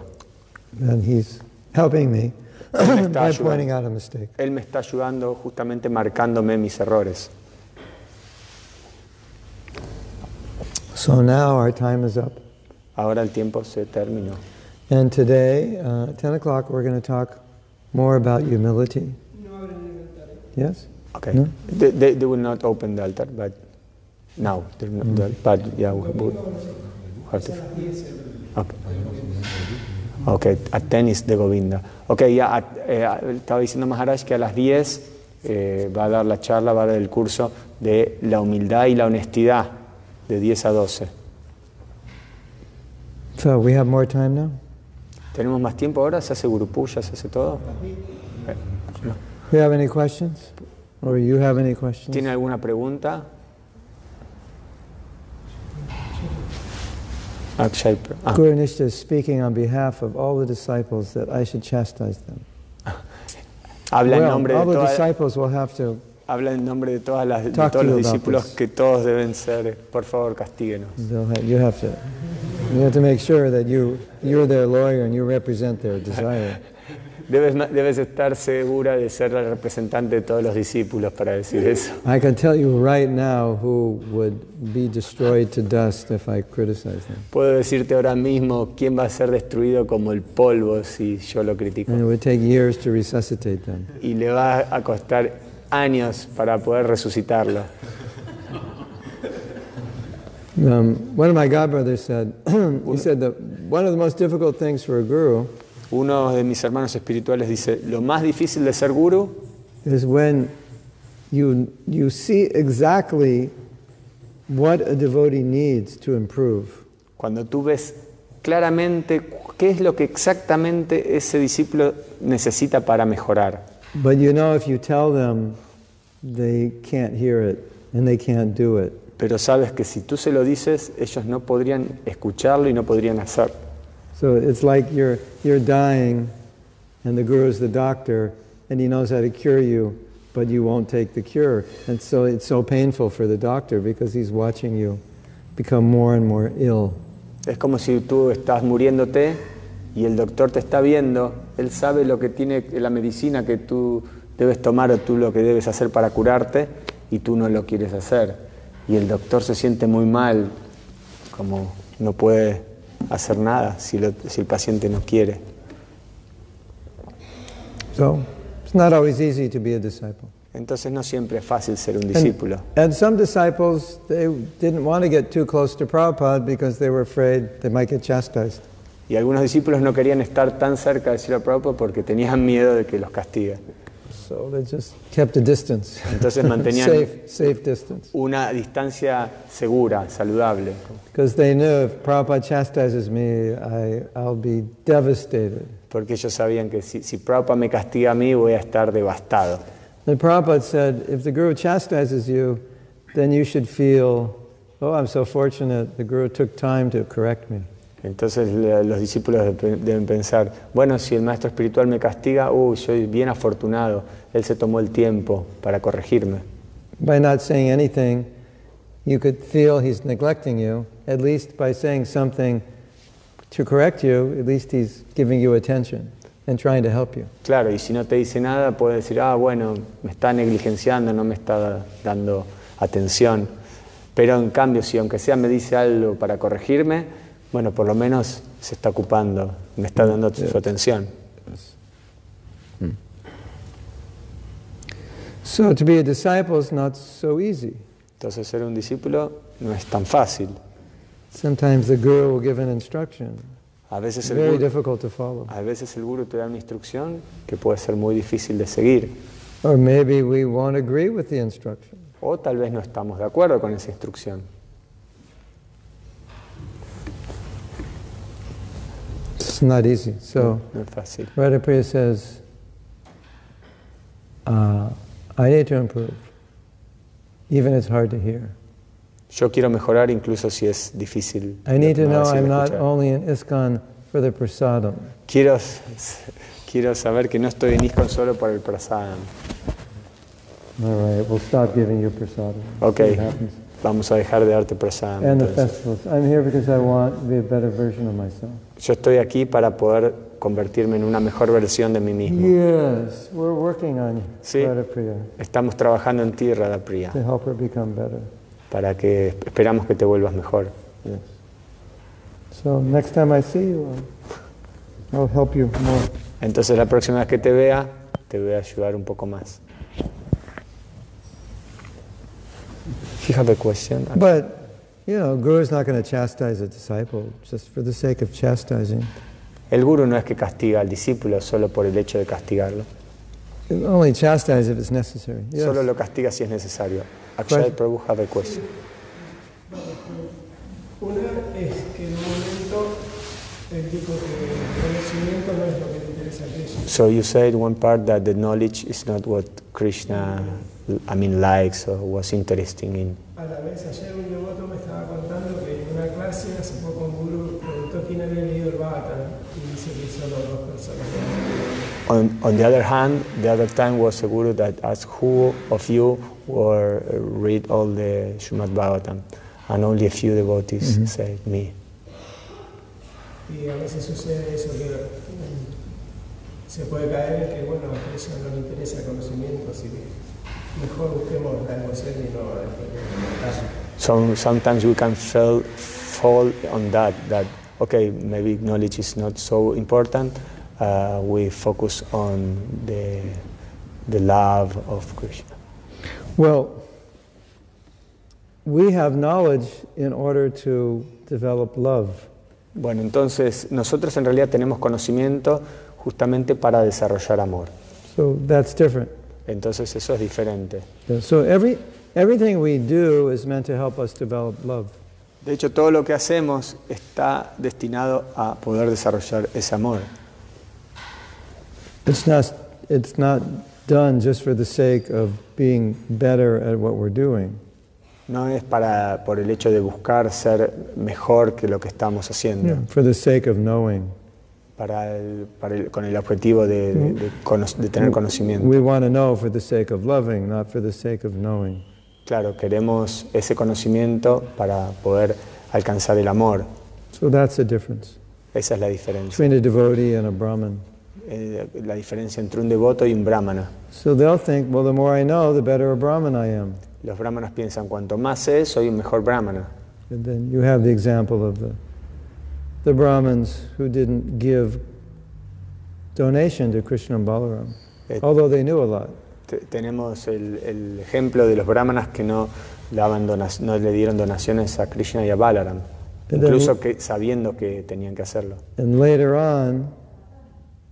And he's helping me Él me by ayudando. pointing out a mistake. Él me está ayudando justamente marcándome mis errores. So now our time is up. Ahora el tiempo se terminó. And today, uh, at 10 o'clock, we're going to talk more about humility. Yes? Okay. No? They, they, they will not open the altar, but now. they're not- they're- But yeah, we, we have to- Okay. Ok, a tenis de Govinda. Ok, ya a- eh, estaba diciendo Maharaj que a las 10 eh, va a dar la charla, va a dar el curso de la humildad y la honestidad, de 10 a 12. So we have more time now? ¿Tenemos más tiempo ahora? ¿Se hace grupulla? ¿Se hace todo? Eh, no. Do you have any questions? Or you have any questions? ¿Tiene alguna pregunta? Akshay. ah, Guru is speaking on behalf of all the disciples that I should chastise them. habla, en nombre all de the disciples will have to, habla en nombre de, todas las, de todos los discípulos que todos deben ser, por favor, castíguenos. you have to, you have to make sure that you, you're their lawyer and you represent their desire. Debes, debes estar segura de ser la representante de todos los discípulos para decir eso. I can tell you right now who would be destroyed to dust if I criticize them. Puedo decirte ahora mismo quién va a ser destruido como el polvo si yo lo critico. And it would take years to resuscitate them. Y le va a costar años para poder resucitarlo. Um, one of my godbrothers said, he said that one of the most difficult things for a guru Uno de mis hermanos espirituales dice, lo más difícil de ser guru is when you, you see exactly what a devotee needs to improve. cuando tú ves claramente qué es lo que exactamente ese discípulo necesita para mejorar. But you know, if you tell them, they can't hear it and they can't do it. Pero sabes que si tú se lo dices, ellos no podrían escucharlo y no podrían hacer. So it's like you're, you're dying and the guru is the doctor and he knows how to cure you, but you won't take the cure. And so it's so painful for the doctor because he's watching you become more and more ill. Es como si tú estás muriéndote y el doctor te está viendo, él sabe lo que tiene la medicina que tú debes tomar o tú lo que debes hacer para curarte y tú no lo quieres hacer. Y el doctor se siente muy mal, como no puede hacer nada si, lo- si el paciente no quiere. So it's not always easy to be a disciple. Entonces no siempre es fácil ser un discípulo. And some disciples, they didn't want to get too close to Prabhupada because they were afraid they might get chastised. Y algunos discípulos no querían estar tan cerca de Srila Prabhupada porque tenían miedo de que los castigue. So they just kept a distance. Entonces mantenían safe, safe distance. una distancia segura, saludable. Because they knew if Prabhupada chastises me, I, I'll be devastated. Porque ellos sabían que si, si Prabhupada me castiga a mí voy a estar devastado. And Prabhupada said, if the Guru chastises you, then you should feel, oh, I'm so fortunate, the Guru took time to correct me. Entonces los discípulos de- deben pensar, bueno, si el maestro espiritual me castiga, uy, soy bien afortunado, él se tomó el tiempo para corregirme. By not saying anything, you could feel he's neglecting you. At least by saying something to correct you, at least he's giving you attention and trying to help you. Claro, y si no te dice nada, puede decir, ah, bueno, me está negligenciando, no me está dando atención. Pero en cambio, si aunque sea me dice algo para corregirme, bueno, por lo menos se está ocupando, me está dando su atención. So to be a disciple is not so easy. Entonces ser un discípulo no es tan fácil. Sometimes the Guru will give an instruction, A veces el very guru, difficult to follow. a veces el guru te da una instrucción que puede ser muy difícil de seguir. Or maybe we won't agree with the instruction. O tal vez no estamos de acuerdo con esa instrucción. Not easy. So No es fácil. Radhapriya says, uh, I need to improve. Even it's hard to hear. Yo quiero mejorar incluso si es difícil. I need to know I'm not only in ISKCON for the prasadam. Quiero, quiero saber que no estoy en ISKCON solo por el prasadam. All right, we'll stop giving you prasadam. Ok, See what happens. vamos a dejar de darte prasadam. And the festivals. I'm here because I want to be a better version of myself. Yo estoy aquí para poder convertirme en una mejor versión de mí mismo. Yes, we're working on Sí. Radhapriya Estamos trabajando en ti, Radhapriya, to help her become better. para que esperamos que te vuelvas mejor. Yes. So next time I see you, I'll, help you more. Entonces la próxima vez que te vea, te voy a ayudar un poco más. You have a question? But, you know, Guru is not going to chastise a disciple just for the sake of chastising. El guru no es que castiga al discípulo solo por el hecho de castigarlo. He'll only chastise if it's necessary. Yes. Solo lo castiga si es necesario. Akshay Right. Prabhu have a question. Una es que en un momento él dijo que el conocimiento no es lo que le interesa a Krishna. So you said one part that the knowledge is not what Krishna, I mean, likes or was interesting in. A la vez ayer un devoto me estaba contando que en una clase hace poco un gurú preguntó quién había leído el Bhagavatam y dice que solo dos personas. On, on the other hand, the other time was a guru that asked who of you were read all the Srimad Bhagavatam, and only a few devotees said me. Y a veces sucede eso que mm, se puede caer en que bueno, a Krishna no le interesa el conocimiento, así que mejor busquemos la emoción y no el conocimiento. So sometimes we can fall, fall on that, that, okay, maybe knowledge is not so important. Uh, we focus on the, the love of Krishna. Well, we have knowledge in order to develop love. Bueno, entonces nosotros en realidad tenemos conocimiento justamente para desarrollar amor. So that's different. Entonces eso es diferente. Yeah, So every, everything we do is meant to help us develop love. De hecho, todo lo que hacemos está destinado a poder desarrollar ese amor. It's not, it's not done just for the sake of being better at what we're doing. No es para, por el hecho de buscar ser mejor que lo que estamos haciendo, For the sake of knowing. para el- para el- con el objetivo de, de- de cono- de tener conocimiento. We want to know for the sake of loving, not for the sake of knowing. Claro, queremos ese conocimiento para poder alcanzar el amor. So that's the difference Esa es la diferencia. between a devotee and a Brahmin. Eh, la diferencia entre un devoto y un brahmana. So they'll think, well, the more I know, the better a Brahmin I am. Los brahmanas piensan, cuanto más sé, soy un mejor brahmana. And then you have the example of the, the Brahmins who didn't give donation to Krishna and Balaram, Eh, although they knew a lot. Te- tenemos el, el ejemplo de los brahmanas que no, daban no le dieron donaciones a Krishna y a Balaram, incluso que, sabiendo que tenían que hacerlo. And later on,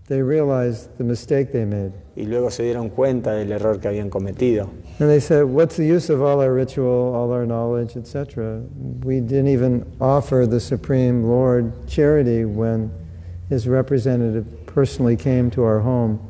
they realized the mistake they made. Y luego se dieron cuenta del error que habían cometido. And they said, What's the use of all our ritual, all our knowledge, etc.? We didn't even offer the Supreme Lord charity when his representative personally came to our home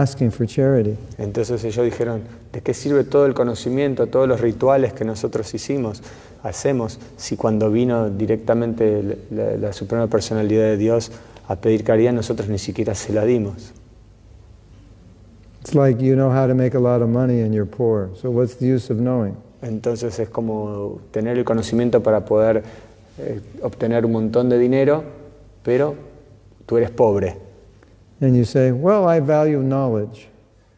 asking for charity. Entonces ellos dijeron, ¿de qué sirve todo el conocimiento, todos los rituales que nosotros hicimos, hacemos, si cuando vino directamente la, la Suprema Personalidad de Dios a pedir caridad, nosotros ni siquiera se la dimos? It's like you know how to make a lot of money and you're poor. So what's the use of knowing? Entonces es como tener el conocimiento para poder eh, obtener un montón de dinero, pero tú eres pobre. And you say, Well, I value knowledge.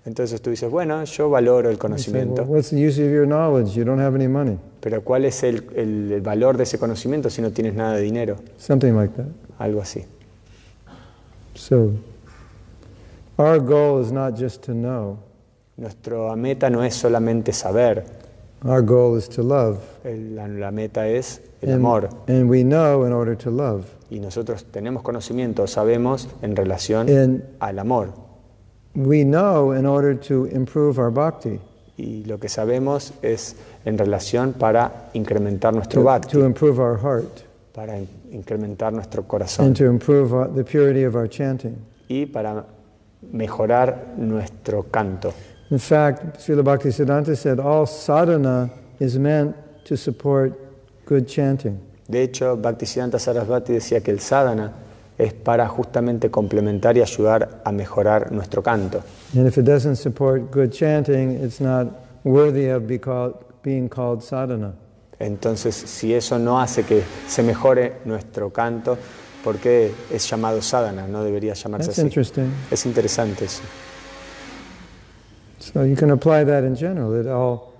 Entonces tú dices, bueno, yo valoro el conocimiento, what's the use of your knowledge? You don't have any money. pero ¿cuál es el, el- el valor de ese conocimiento si no tienes nada de dinero? Something like that. Algo así. So our goal is not just to know, Nuestra meta no es solamente saber, our goal is to love. el- la, la meta es el And, amor. and we know in order to love. Y nosotros tenemos conocimiento, sabemos en relación And al amor. we know in order to improve our bhakti, Y lo que sabemos es en relación para incrementar nuestro to, bhakti, to improve our heart, para in- incrementar nuestro corazón and to improve our, the purity of our chanting. y para mejorar nuestro canto. In fact, Srila Bhaktisiddhanta said all sadhana is meant to support good chanting. De hecho, Bhaktisiddhanta Sarasvati decía que el sadhana es para justamente complementar y ayudar a mejorar nuestro canto. And if it doesn't support good chanting, it's not worthy of be called, being called sadhana. Entonces, si eso no hace que se mejore nuestro canto, ¿por qué es llamado sadhana? No debería llamarse That's así. interesting. Es interesante eso. So you can apply that in general, that all,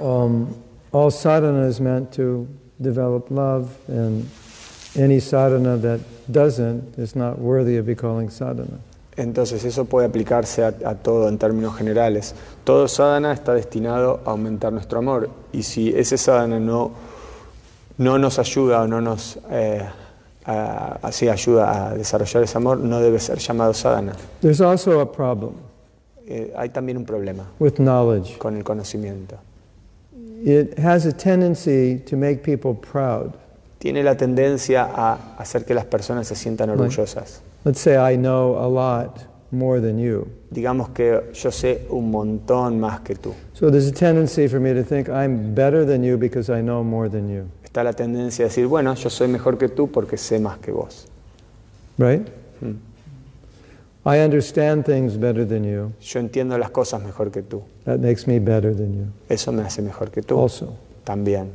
um, all sadhana is meant to develop love, and any sadhana that doesn't is not worthy of be calling sadhana. Entonces, eso puede aplicarse a, a todo en términos generales. Todo sadhana está destinado a aumentar nuestro amor. Y si ese sadhana no, no nos ayuda o no nos eh, a- así ayuda a desarrollar ese amor, no debe ser llamado sadhana. There's also a problem Eh, hay también un problema with knowledge. con el conocimiento. It has a tendency to make people proud. Tiene la tendencia a hacer que las personas se sientan orgullosas. Let's say I know a lot more than you. Digamos que yo sé un montón más que tú. So there's a tendency for me to think I'm better than you because I know more than you. Está la tendencia a decir, bueno, yo soy mejor que tú porque sé más que vos. Right? Mm. I understand things better than you. Yo entiendo las cosas mejor que tú. That makes me better than you. Eso me hace mejor que tú. Also. También.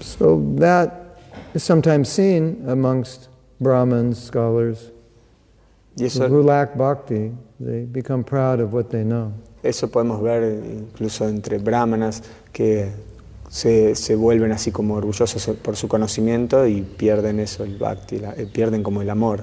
So that is sometimes seen amongst Brahmins, scholars, eso, who lack bhakti. They become proud of what they know. eso podemos ver incluso entre brahmanas que se, se vuelven así como orgullosos por su conocimiento y pierden eso, el bhakti, la- eh, pierden como el amor.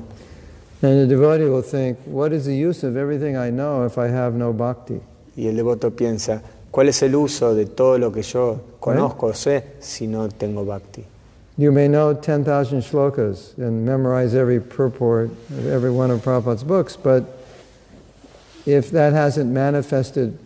And the devotee will think, what is the use of everything I know if I have no bhakti? Y el devoto piensa, ¿cuál es el uso de todo lo que yo conozco o sé si no tengo bhakti? You may know 10,000 shlokas and memorize every purport of every one of Prabhupada's books, but if that hasn't manifested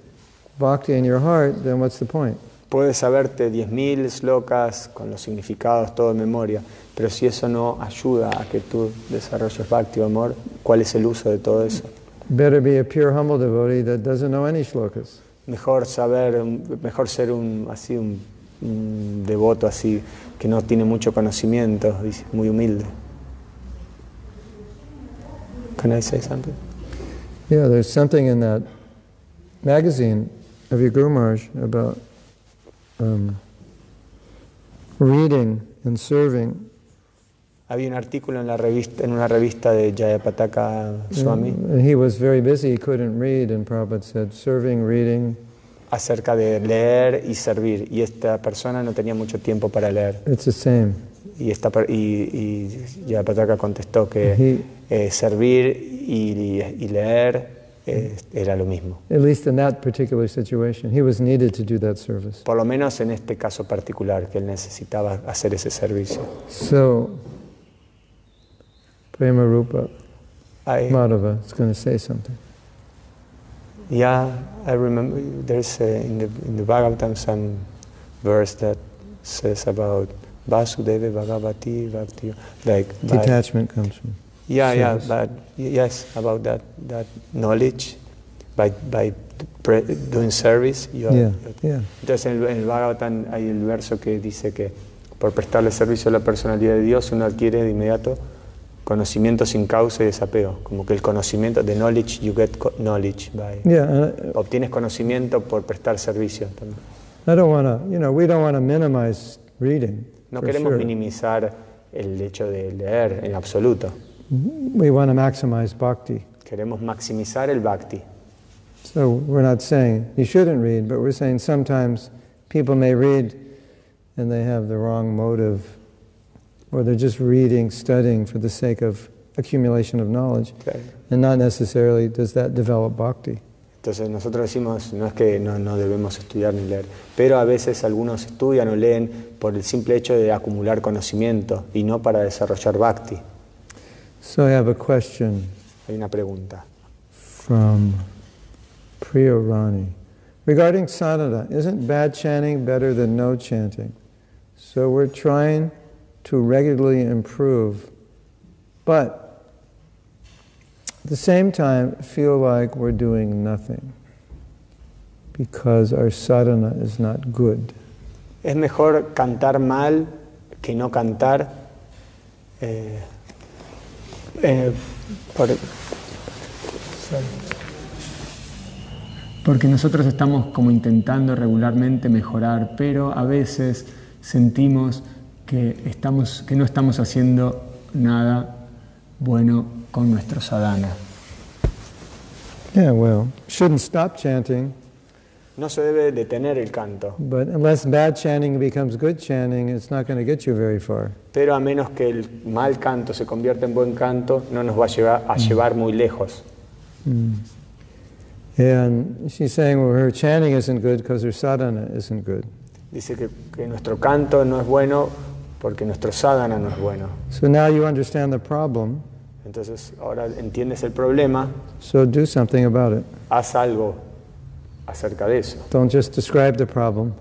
bhakti in your heart, then what's the point? Puedes saberte 10.000 slokas con los significados, todo de memoria, pero si eso no ayuda a que tú desarrolles bhakti o amor, ¿cuál es el uso de todo eso? Better be a pure, humble devotee that doesn't know any shlokas. Mejor saber, mejor ser un así un, un devoto así que no tiene mucho conocimiento, muy humilde. Can I say something? Yeah, there's something in that magazine of your Guru Maharaj about um, reading and serving. Había un artículo en la revista, en una revista de Jayapataka Swami And he was very busy, he couldn't read, and Prabhupada said, serving, reading, acerca de leer y servir, y esta persona no tenía mucho tiempo para leer. it's the same. Y, esta, y, y Jayapataka contestó que He, eh, servir y, y leer Eh, era lo mismo. at least in that particular situation, he was needed to do that service. Por lo menos en este caso particular, que él necesitaba hacer ese servicio. So, Prema Rupa I, Madhava is going to say something. yeah, I remember there's a, in, the, in the Bhagavatam some verse that says about Vasudeva Bhagavati Bhakti, like Detachment comes from. Yeah, yeah, but yes, about that that knowledge by by pre- doing service. You are- Yeah, yeah. Entonces en el, en el Bhagavatam hay el verso que dice que por prestarle servicio a la personalidad de Dios uno adquiere de inmediato conocimiento sin causa y desapego. Como que el conocimiento, the knowledge, you get knowledge by. Yeah, and Obtienes conocimiento por prestar servicio también. I don't want to, you know, we don't want to minimize reading. No queremos sure. minimizar el hecho de leer en absoluto. We want to maximize bhakti. Queremos maximizar el bhakti. So we're not saying you shouldn't read, but we're saying sometimes people may read and they have the wrong motive, or they're just reading, studying for the sake of accumulation of knowledge, Claro. and not necessarily does that develop bhakti. Entonces nosotros decimos, no es que no, no debemos estudiar ni leer, pero a veces algunos estudian o leen por el simple hecho de acumular conocimiento y no para desarrollar bhakti. So I have a question Hay una pregunta. from Priya Rani. Regarding sadhana, isn't bad chanting better than no chanting? So we're trying to regularly improve, but at the same time feel like we're doing nothing because our sadhana is not good. Es mejor cantar mal que no cantar. eh, eh, por- Porque nosotros estamos como intentando regularmente mejorar, pero a veces sentimos que, estamos, que no estamos haciendo nada bueno con nuestro sadhana. Yeah, well, shouldn't stop chanting, no se debe detener el canto, but unless bad chanting becomes good chanting, it's not going to get you very far. pero a menos que el mal canto se convierta en buen canto, no nos va a llevar, a llevar muy lejos. And she's saying, well, her chanting isn't good because her sadhana isn't good. Dice que, que nuestro canto no es bueno porque nuestro sadhana no es bueno. So now you understand the problem, Entonces ahora entiendes el problema, so do something about it. haz algo acerca de eso. Don't just describe the problem,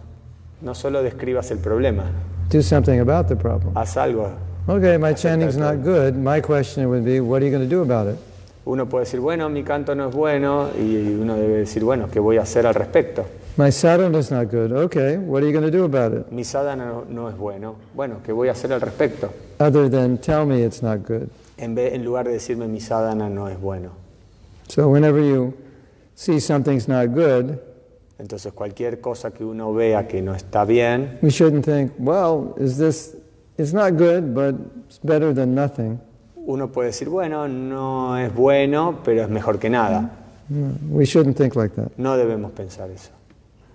No solo describas el problema, do something about the problem. haz algo. Okay, my chanting's not good. My question would be, what are you going to do about it? Uno puede decir, bueno, mi canto no es bueno, y uno debe decir, bueno, ¿qué voy a hacer al respecto? My sadhana's not good. Okay, what are you going to do about it? Mi sadhana no, no es bueno. Bueno, ¿qué voy a hacer al respecto? Other than tell me it's not good. En, vez, en lugar de decirme mi sadhana no es bueno. So whenever you see something's not good, Entonces cualquier cosa que uno vea que no está bien, we shouldn't think, well, is this, it's not good, but it's better than nothing. uno puede decir, bueno, no es bueno, pero es mejor que nada. No, we shouldn't think like that. No debemos pensar eso.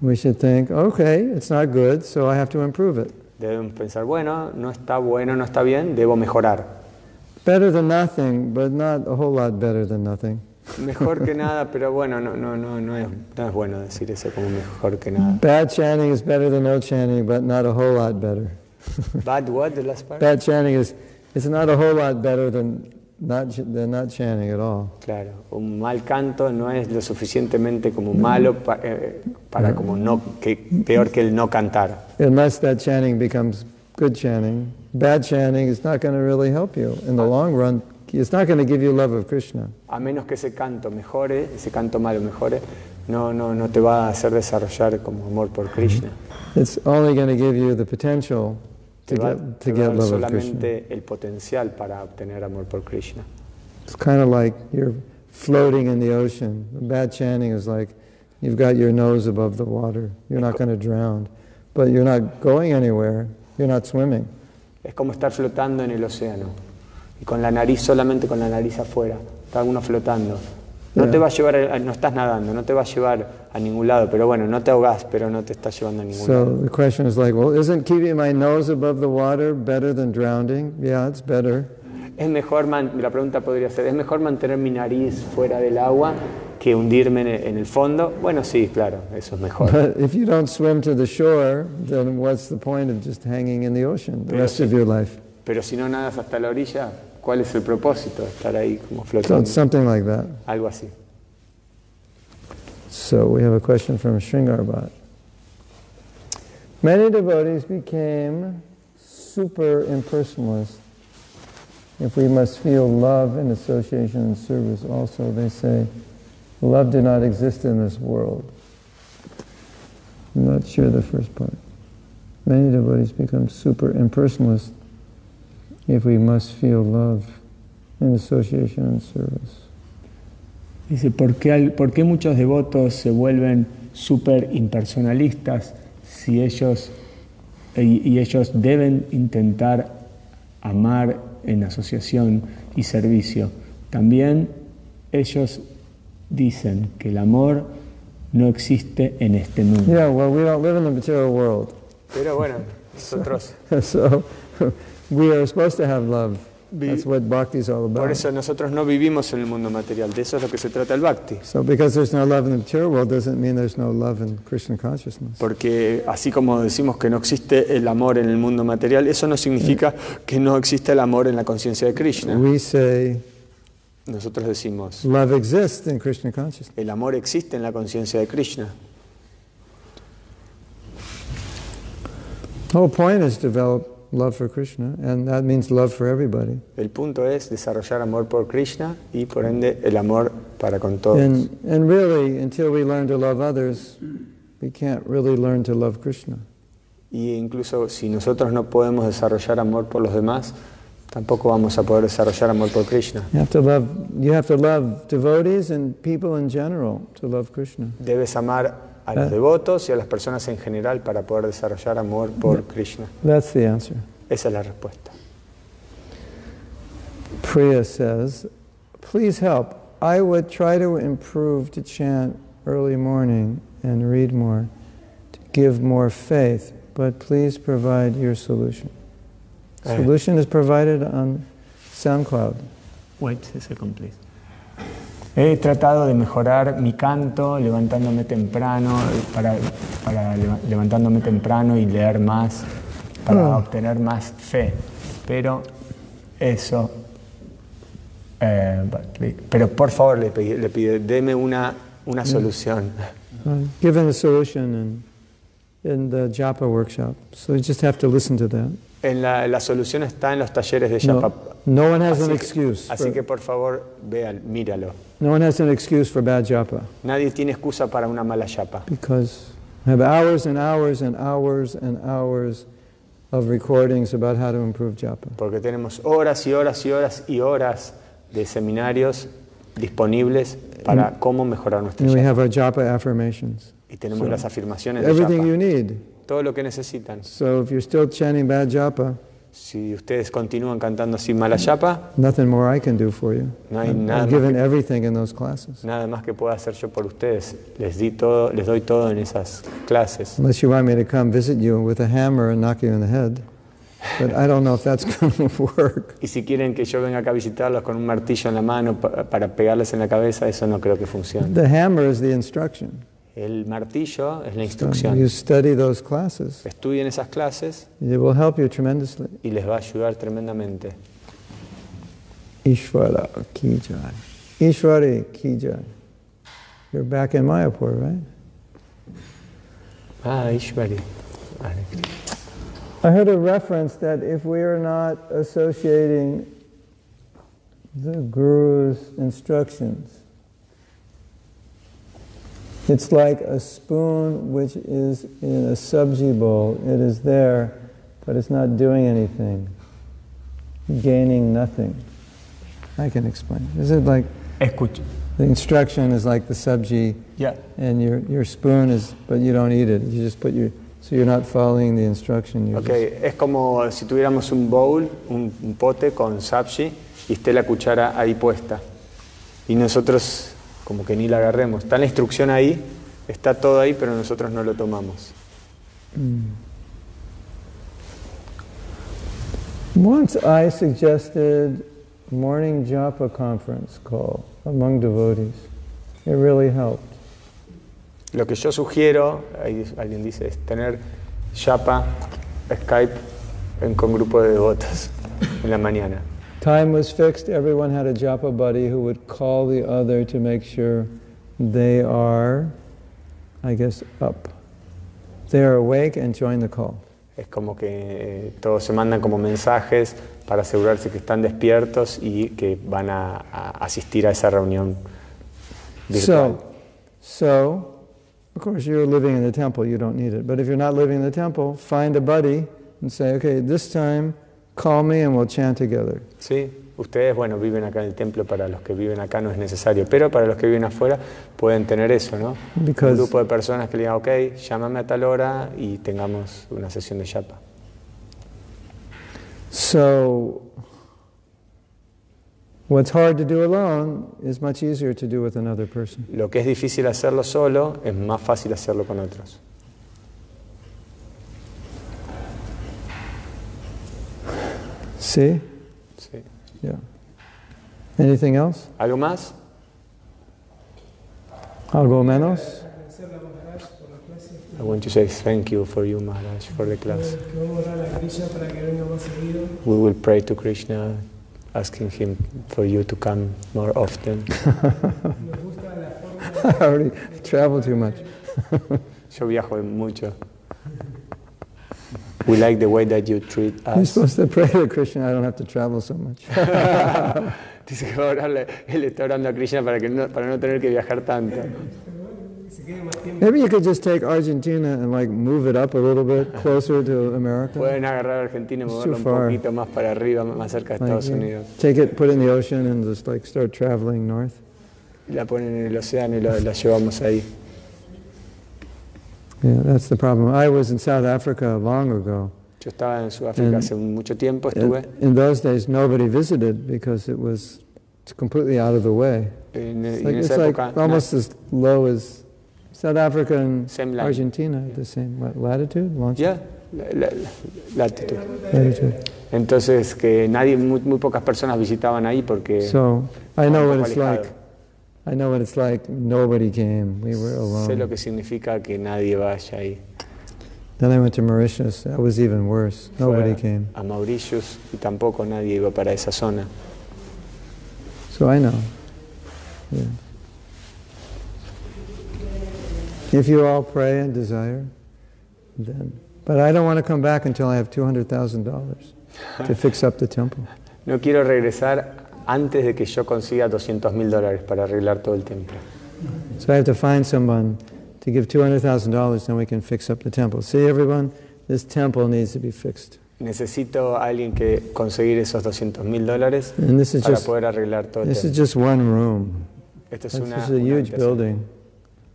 We should think, okay, it's not good, so I have to improve it. Debemos pensar, bueno, no está bueno, no está bien, debo mejorar. Better than nothing, but not a whole lot better than nothing. Mejor que nada, pero bueno, no, no, no, no, es, no es bueno decir eso como mejor que nada. Bad chanting is better than no chanting, but not a whole lot better. Bad what, the last part? Bad chanting is it's not a whole lot better than not, they're not chanting at all. Claro, un mal canto no es lo suficientemente como malo pa- eh, para como no, que, peor que el no cantar. Unless that chanting becomes good chanting, bad chanting is not going to really help you in the long run. It's not going to give you love of Krishna. A menos que ese canto mejore, ese canto malo mejore, no, no, no te va a hacer desarrollar como amor por Krishna. Mm-hmm. It's only going to give you the potential to va, get, to get love of Krishna. solamente el potencial para obtener amor por Krishna. It's kind of like you're floating in the ocean. Bad chanting is like you've got your nose above the water. You're not going to drown, but you're not going anywhere. You're not swimming. Es como estar flotando en el océano y con la nariz solamente con la nariz afuera, está uno flotando. No te va a llevar, a- no estás nadando, no te va a llevar a ningún lado, pero bueno, no te ahogás, pero no te está llevando a ningún So lado. the question is like, well, isn't keeping my nose above the water better than drowning? Yeah, it's better. Es mejor, la pregunta podría ser, ¿es mejor mantener mi nariz fuera del agua que hundirme en el, fondo? Bueno, sí, claro, eso es mejor. But if you don't swim to the shore, then what's the point of just hanging in the ocean the Pero rest sí. of your life? Pero si no nadas hasta la orilla, ¿cuál es el propósito de estar ahí como So flotando? something like that. Algo así. So we have a question from Sringarbhat. Many devotees became super impersonalists. If we must feel love in association and service, also they say, love did not exist in this world. I'm not sure the first part. Many devotees become super impersonalists if we must feel love in association and service. Dice, ¿por qué, al- por qué muchos devotos se vuelven súper impersonalistas si ellos, y, y ellos deben intentar amar en asociación y servicio? También ellos dicen que el amor no existe en este mundo. Yeah, well, we don't live in the material world. Pero bueno, nosotros, so we are supposed to have love. That's what bhakti is all por about. eso nosotros no vivimos en el mundo material, de eso es lo que se trata el bhakti. So because there's no love in the material world doesn't mean there's no love in Krishna consciousness. Porque así como decimos que no existe el amor en el mundo material, eso no significa que no existe el amor en la conciencia de Krishna. We say Nosotros decimos, love exists in Krishna consciousness. el amor existe en la conciencia de Krishna. The whole point is to develop love for Krishna, and that means love for everybody. El punto es desarrollar amor por Krishna y por ende el amor para con todos. And, and really, until we learn to love others, we can't really learn to love Krishna. Y incluso si nosotros no podemos desarrollar amor por los demás, tampoco vamos a poder desarrollar amor por Krishna. You have to love, you have to love devotees and people in general to love Krishna. Debes amar a los Ah. devotos y a las personas en general para poder desarrollar amor por Krishna. That's the answer. Esa es la respuesta. Priya says, Please help. I would try to improve to chant early morning and read more, to give more faith, but please provide your solution. Solution is provided on SoundCloud. Wait a second, please. He tratado de mejorar mi canto levantándome temprano, para, para leva- levantándome temprano y leer más, para Ah. obtener más fe. Pero eso, eh, Pero por favor, le pide, le deme una, una solución. Uh, given the solution in, in the japa workshop. So you just have to listen to that. En la, la solución está en los talleres de No, Yapa. no one has Así an que- excuse. Así for- que por favor, véalo, míralo. no one has an excuse for bad japa. Nadie tiene excusa para una mala Yapa. because I have hours and hours and hours and hours of recordings about how to improve japa. Porque tenemos horas y horas y horas y horas de seminarios disponibles para cómo mejorar nuestra And we Yapa. have our japa affirmations. Y tenemos So, las afirmaciones de Everything Yapa. you need. Todo lo que necesitan. So if you're still chanting bad japa, Si ustedes continúan cantando así mala Yapa, nothing more I can do for you. No hay I've- nada I've given que- everything in those classes. nada más que pueda hacer yo por ustedes. Les, di todo, les doy todo en esas clases. Unless you want me to come visit you with a hammer and knock you in the head. But I don't know if that's going to work. Y si quieren que yo venga acá a visitarlos con un martillo en la mano pa- para pegarles en la cabeza, eso no creo que funcione. The hammer is the instruction. El martillo es la instrucción. you study those classes. Estudien esas clases It will help you tremendously. y les va a ayudar tremendamente. Ishvara ki jai. Ishwari ki jai. You're back in Mayapur, right? Ah, Ishvari. Hare I heard a reference that if we are not associating the Guru's instructions, it's like a spoon which is in a subji bowl. It is there, but it's not doing anything, gaining nothing. I can explain. Is it like Escucha. the instruction is like the subji, Ya. and your, your spoon is, but you don't eat it. You just put your, so you're not following the instruction. You're Ok, es como si tuviéramos un bowl, un, un pote con sabji y esté la cuchara ahí puesta. Y nosotros como que ni la agarremos. Está la instrucción ahí, está todo ahí, pero nosotros no lo tomamos. Once I suggested morning japa conference call among devotees. It really helped. Lo que yo sugiero, ahí alguien dice, es tener Yapa, Skype en, con grupo de devotos en la mañana. Time was fixed. Everyone had a japa buddy who would call the other to make sure they are, I guess, up. They are awake and join the call. Es como que eh, todos se mandan como mensajes para asegurarse que están despiertos y que van a, a asistir a esa reunión virtual. So, so, of course, you're living in the temple, you don't need it. But if you're not living in the temple, find a buddy and say, okay, this time call me and we'll chant together. ¿Sí? Ustedes, bueno, viven acá en el templo, para los que viven acá no es necesario, pero para los que viven afuera pueden tener eso, ¿no? Because- Un grupo de personas que le digan, ok, llámame a tal hora y tengamos una sesión de yapa. So, what's hard to do alone is much easier to do with another person. Lo que es difícil hacerlo solo es más fácil hacerlo con otros. See? ¿sí? Yeah. Anything else? ¿Algo más? Algo menos? Agradecerle a Maharaj por la clase. I want to say thank you for you, Maharaj, for the class. Que vamos a orar a Krishna para que venga más seguido. We will pray to Krishna, asking him for you to come more often. Nos gusta la forma I already travel too much. Yo viajo mucho. We like the way that you treat You're us. supposed to pray to Krishna, I don't have to travel so much. Dice que va a orarle, él está orando a Krishna para, que no, para no tener que viajar tanto. que se quede más tiempo. Maybe you could just take Argentina and like move it up a little bit closer to America. Pueden agarrar Argentina y moverlo un poquito más para arriba, más cerca de Estados Unidos. take it, put it in the ocean, and just like start traveling north. La ponen en el océano y la, la llevamos ahí. Yeah, that's the problem. I was in South Africa long ago. Yo estaba en Sudáfrica And- hace mucho tiempo, In, estuve. in those days, nobody visited because it was completely out of the way. En, It's like, it's like época, almost as low as South Africa and Same. Argentina, the same what, latitude, longitude, ya, la, la- la altitud. latitude. Entonces, que nadie, muy, muy pocas personas visitaban ahí porque So I know what it's like. I know what it's like. Nobody came. We were sé lo alone. que significa que nadie vaya ahí. Then I went to Mauritius. That was even worse. Nobody came. a Mauritius y tampoco nadie iba para esa zona. So I know. Yeah. If you all pray and desire, then. But I don't want to come back until I have $200,000 to fix up the temple. No quiero regresar antes de que yo consiga 200 mil dólares para arreglar todo el templo. So I have to find someone to give $200,000, then we can fix up the temple. See, everyone, this temple needs to be fixed. Necesito a alguien que conseguir esos 200 mil dólares para just, poder arreglar todo el this is just one room. Esto es This una, is a huge building.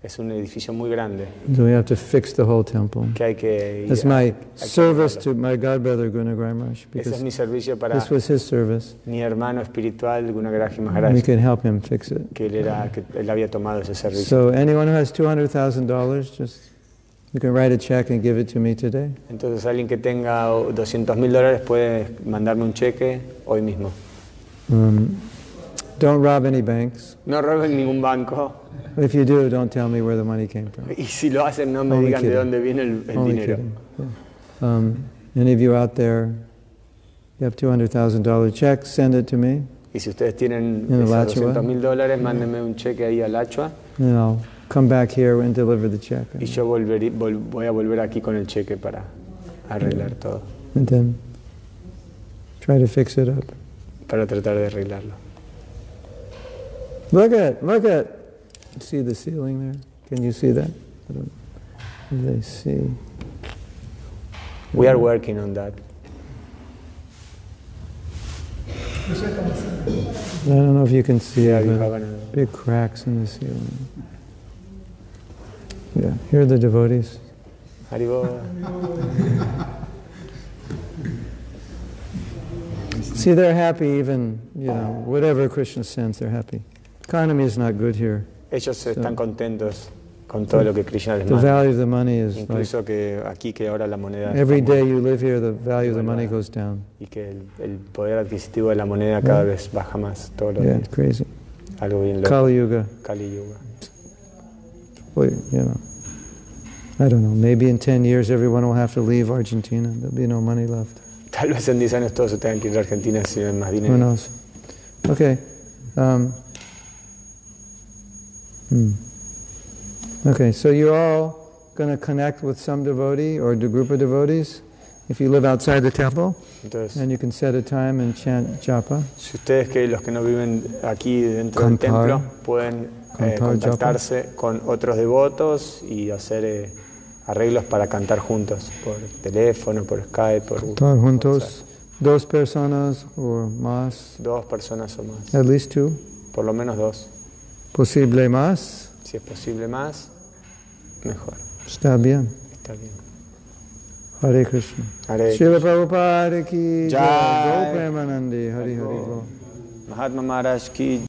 Es un edificio muy grande So we have to fix the whole temple. que hay que That's my service to my godbrother Gunagram Maharaj, Ese es mi servicio para this was his service. mi hermano espiritual Gunagaraji We Maharaj, could help him fix it. que él, era, que él había tomado ese servicio. So anyone who has $200,000, just, you can write a check and give it to me today. Entonces alguien que tenga 200 mil dólares puede mandarme un cheque hoy mismo. Um, don't rob any banks. No roben ningún banco But if you do, don't tell me where the money came from. y si lo hacen no me Only digan de dónde viene el, el Only dinero. kidding. Yeah. Um, any of you out there, you have $200,000 check, send it to me. Y si ustedes tienen In esos Alachua. 200 mil dólares, mándenme un cheque ahí al Achua and I'll come back here and deliver the check. y yo volveré- vol- voy a volver aquí con el cheque para arreglar todo, And then try to fix it up. para tratar de arreglarlo. Look at, look at. See the ceiling there? Can you see that? I don't, can they see? We are working on that. I don't know if you can see Yeah, it, you but have an- big cracks in the ceiling. Yeah, here are the devotees. See, they're happy even, you know, whatever Krishna sends, they're happy. Economy is not good here. Ellos están contentos con todo lo que Krishna les The manda. value of the money is like, Incluso que aquí que ahora la moneda está every you live here, the value of the money goes down. y que el, el poder adquisitivo de la moneda cada vez baja más todos los Yeah, días. it's crazy. Algo bien loco. Kali Yuga. Kali Yuga. Well, you know, I don't know. Maybe in 10 years everyone will have to leave Argentina. There'll be no money left. Tal vez en 10 años todos se tengan que ir a Argentina si no hay más Who dinero. knows? Okay. Um, hmm. Okay, so you're all going to connect with some devotee or a group of devotees if you live outside the temple, Entonces, and you can set a time and chant japa. si ustedes que los que no viven aquí dentro del Cantar. templo pueden eh, Cantar contactarse con otros devotos y hacer eh, arreglos para cantar juntos por teléfono, por Skype, por Todos juntos, dos personas o más, Dos personas o más, at least two. por lo menos dos. Posible más, Si es posible más, mejor. está bien. Está bien. Hare Krishna. Hare Srila Prabhupada ki Jai. Premanandi. Hari Hari Go. Mahatma Maharaj ki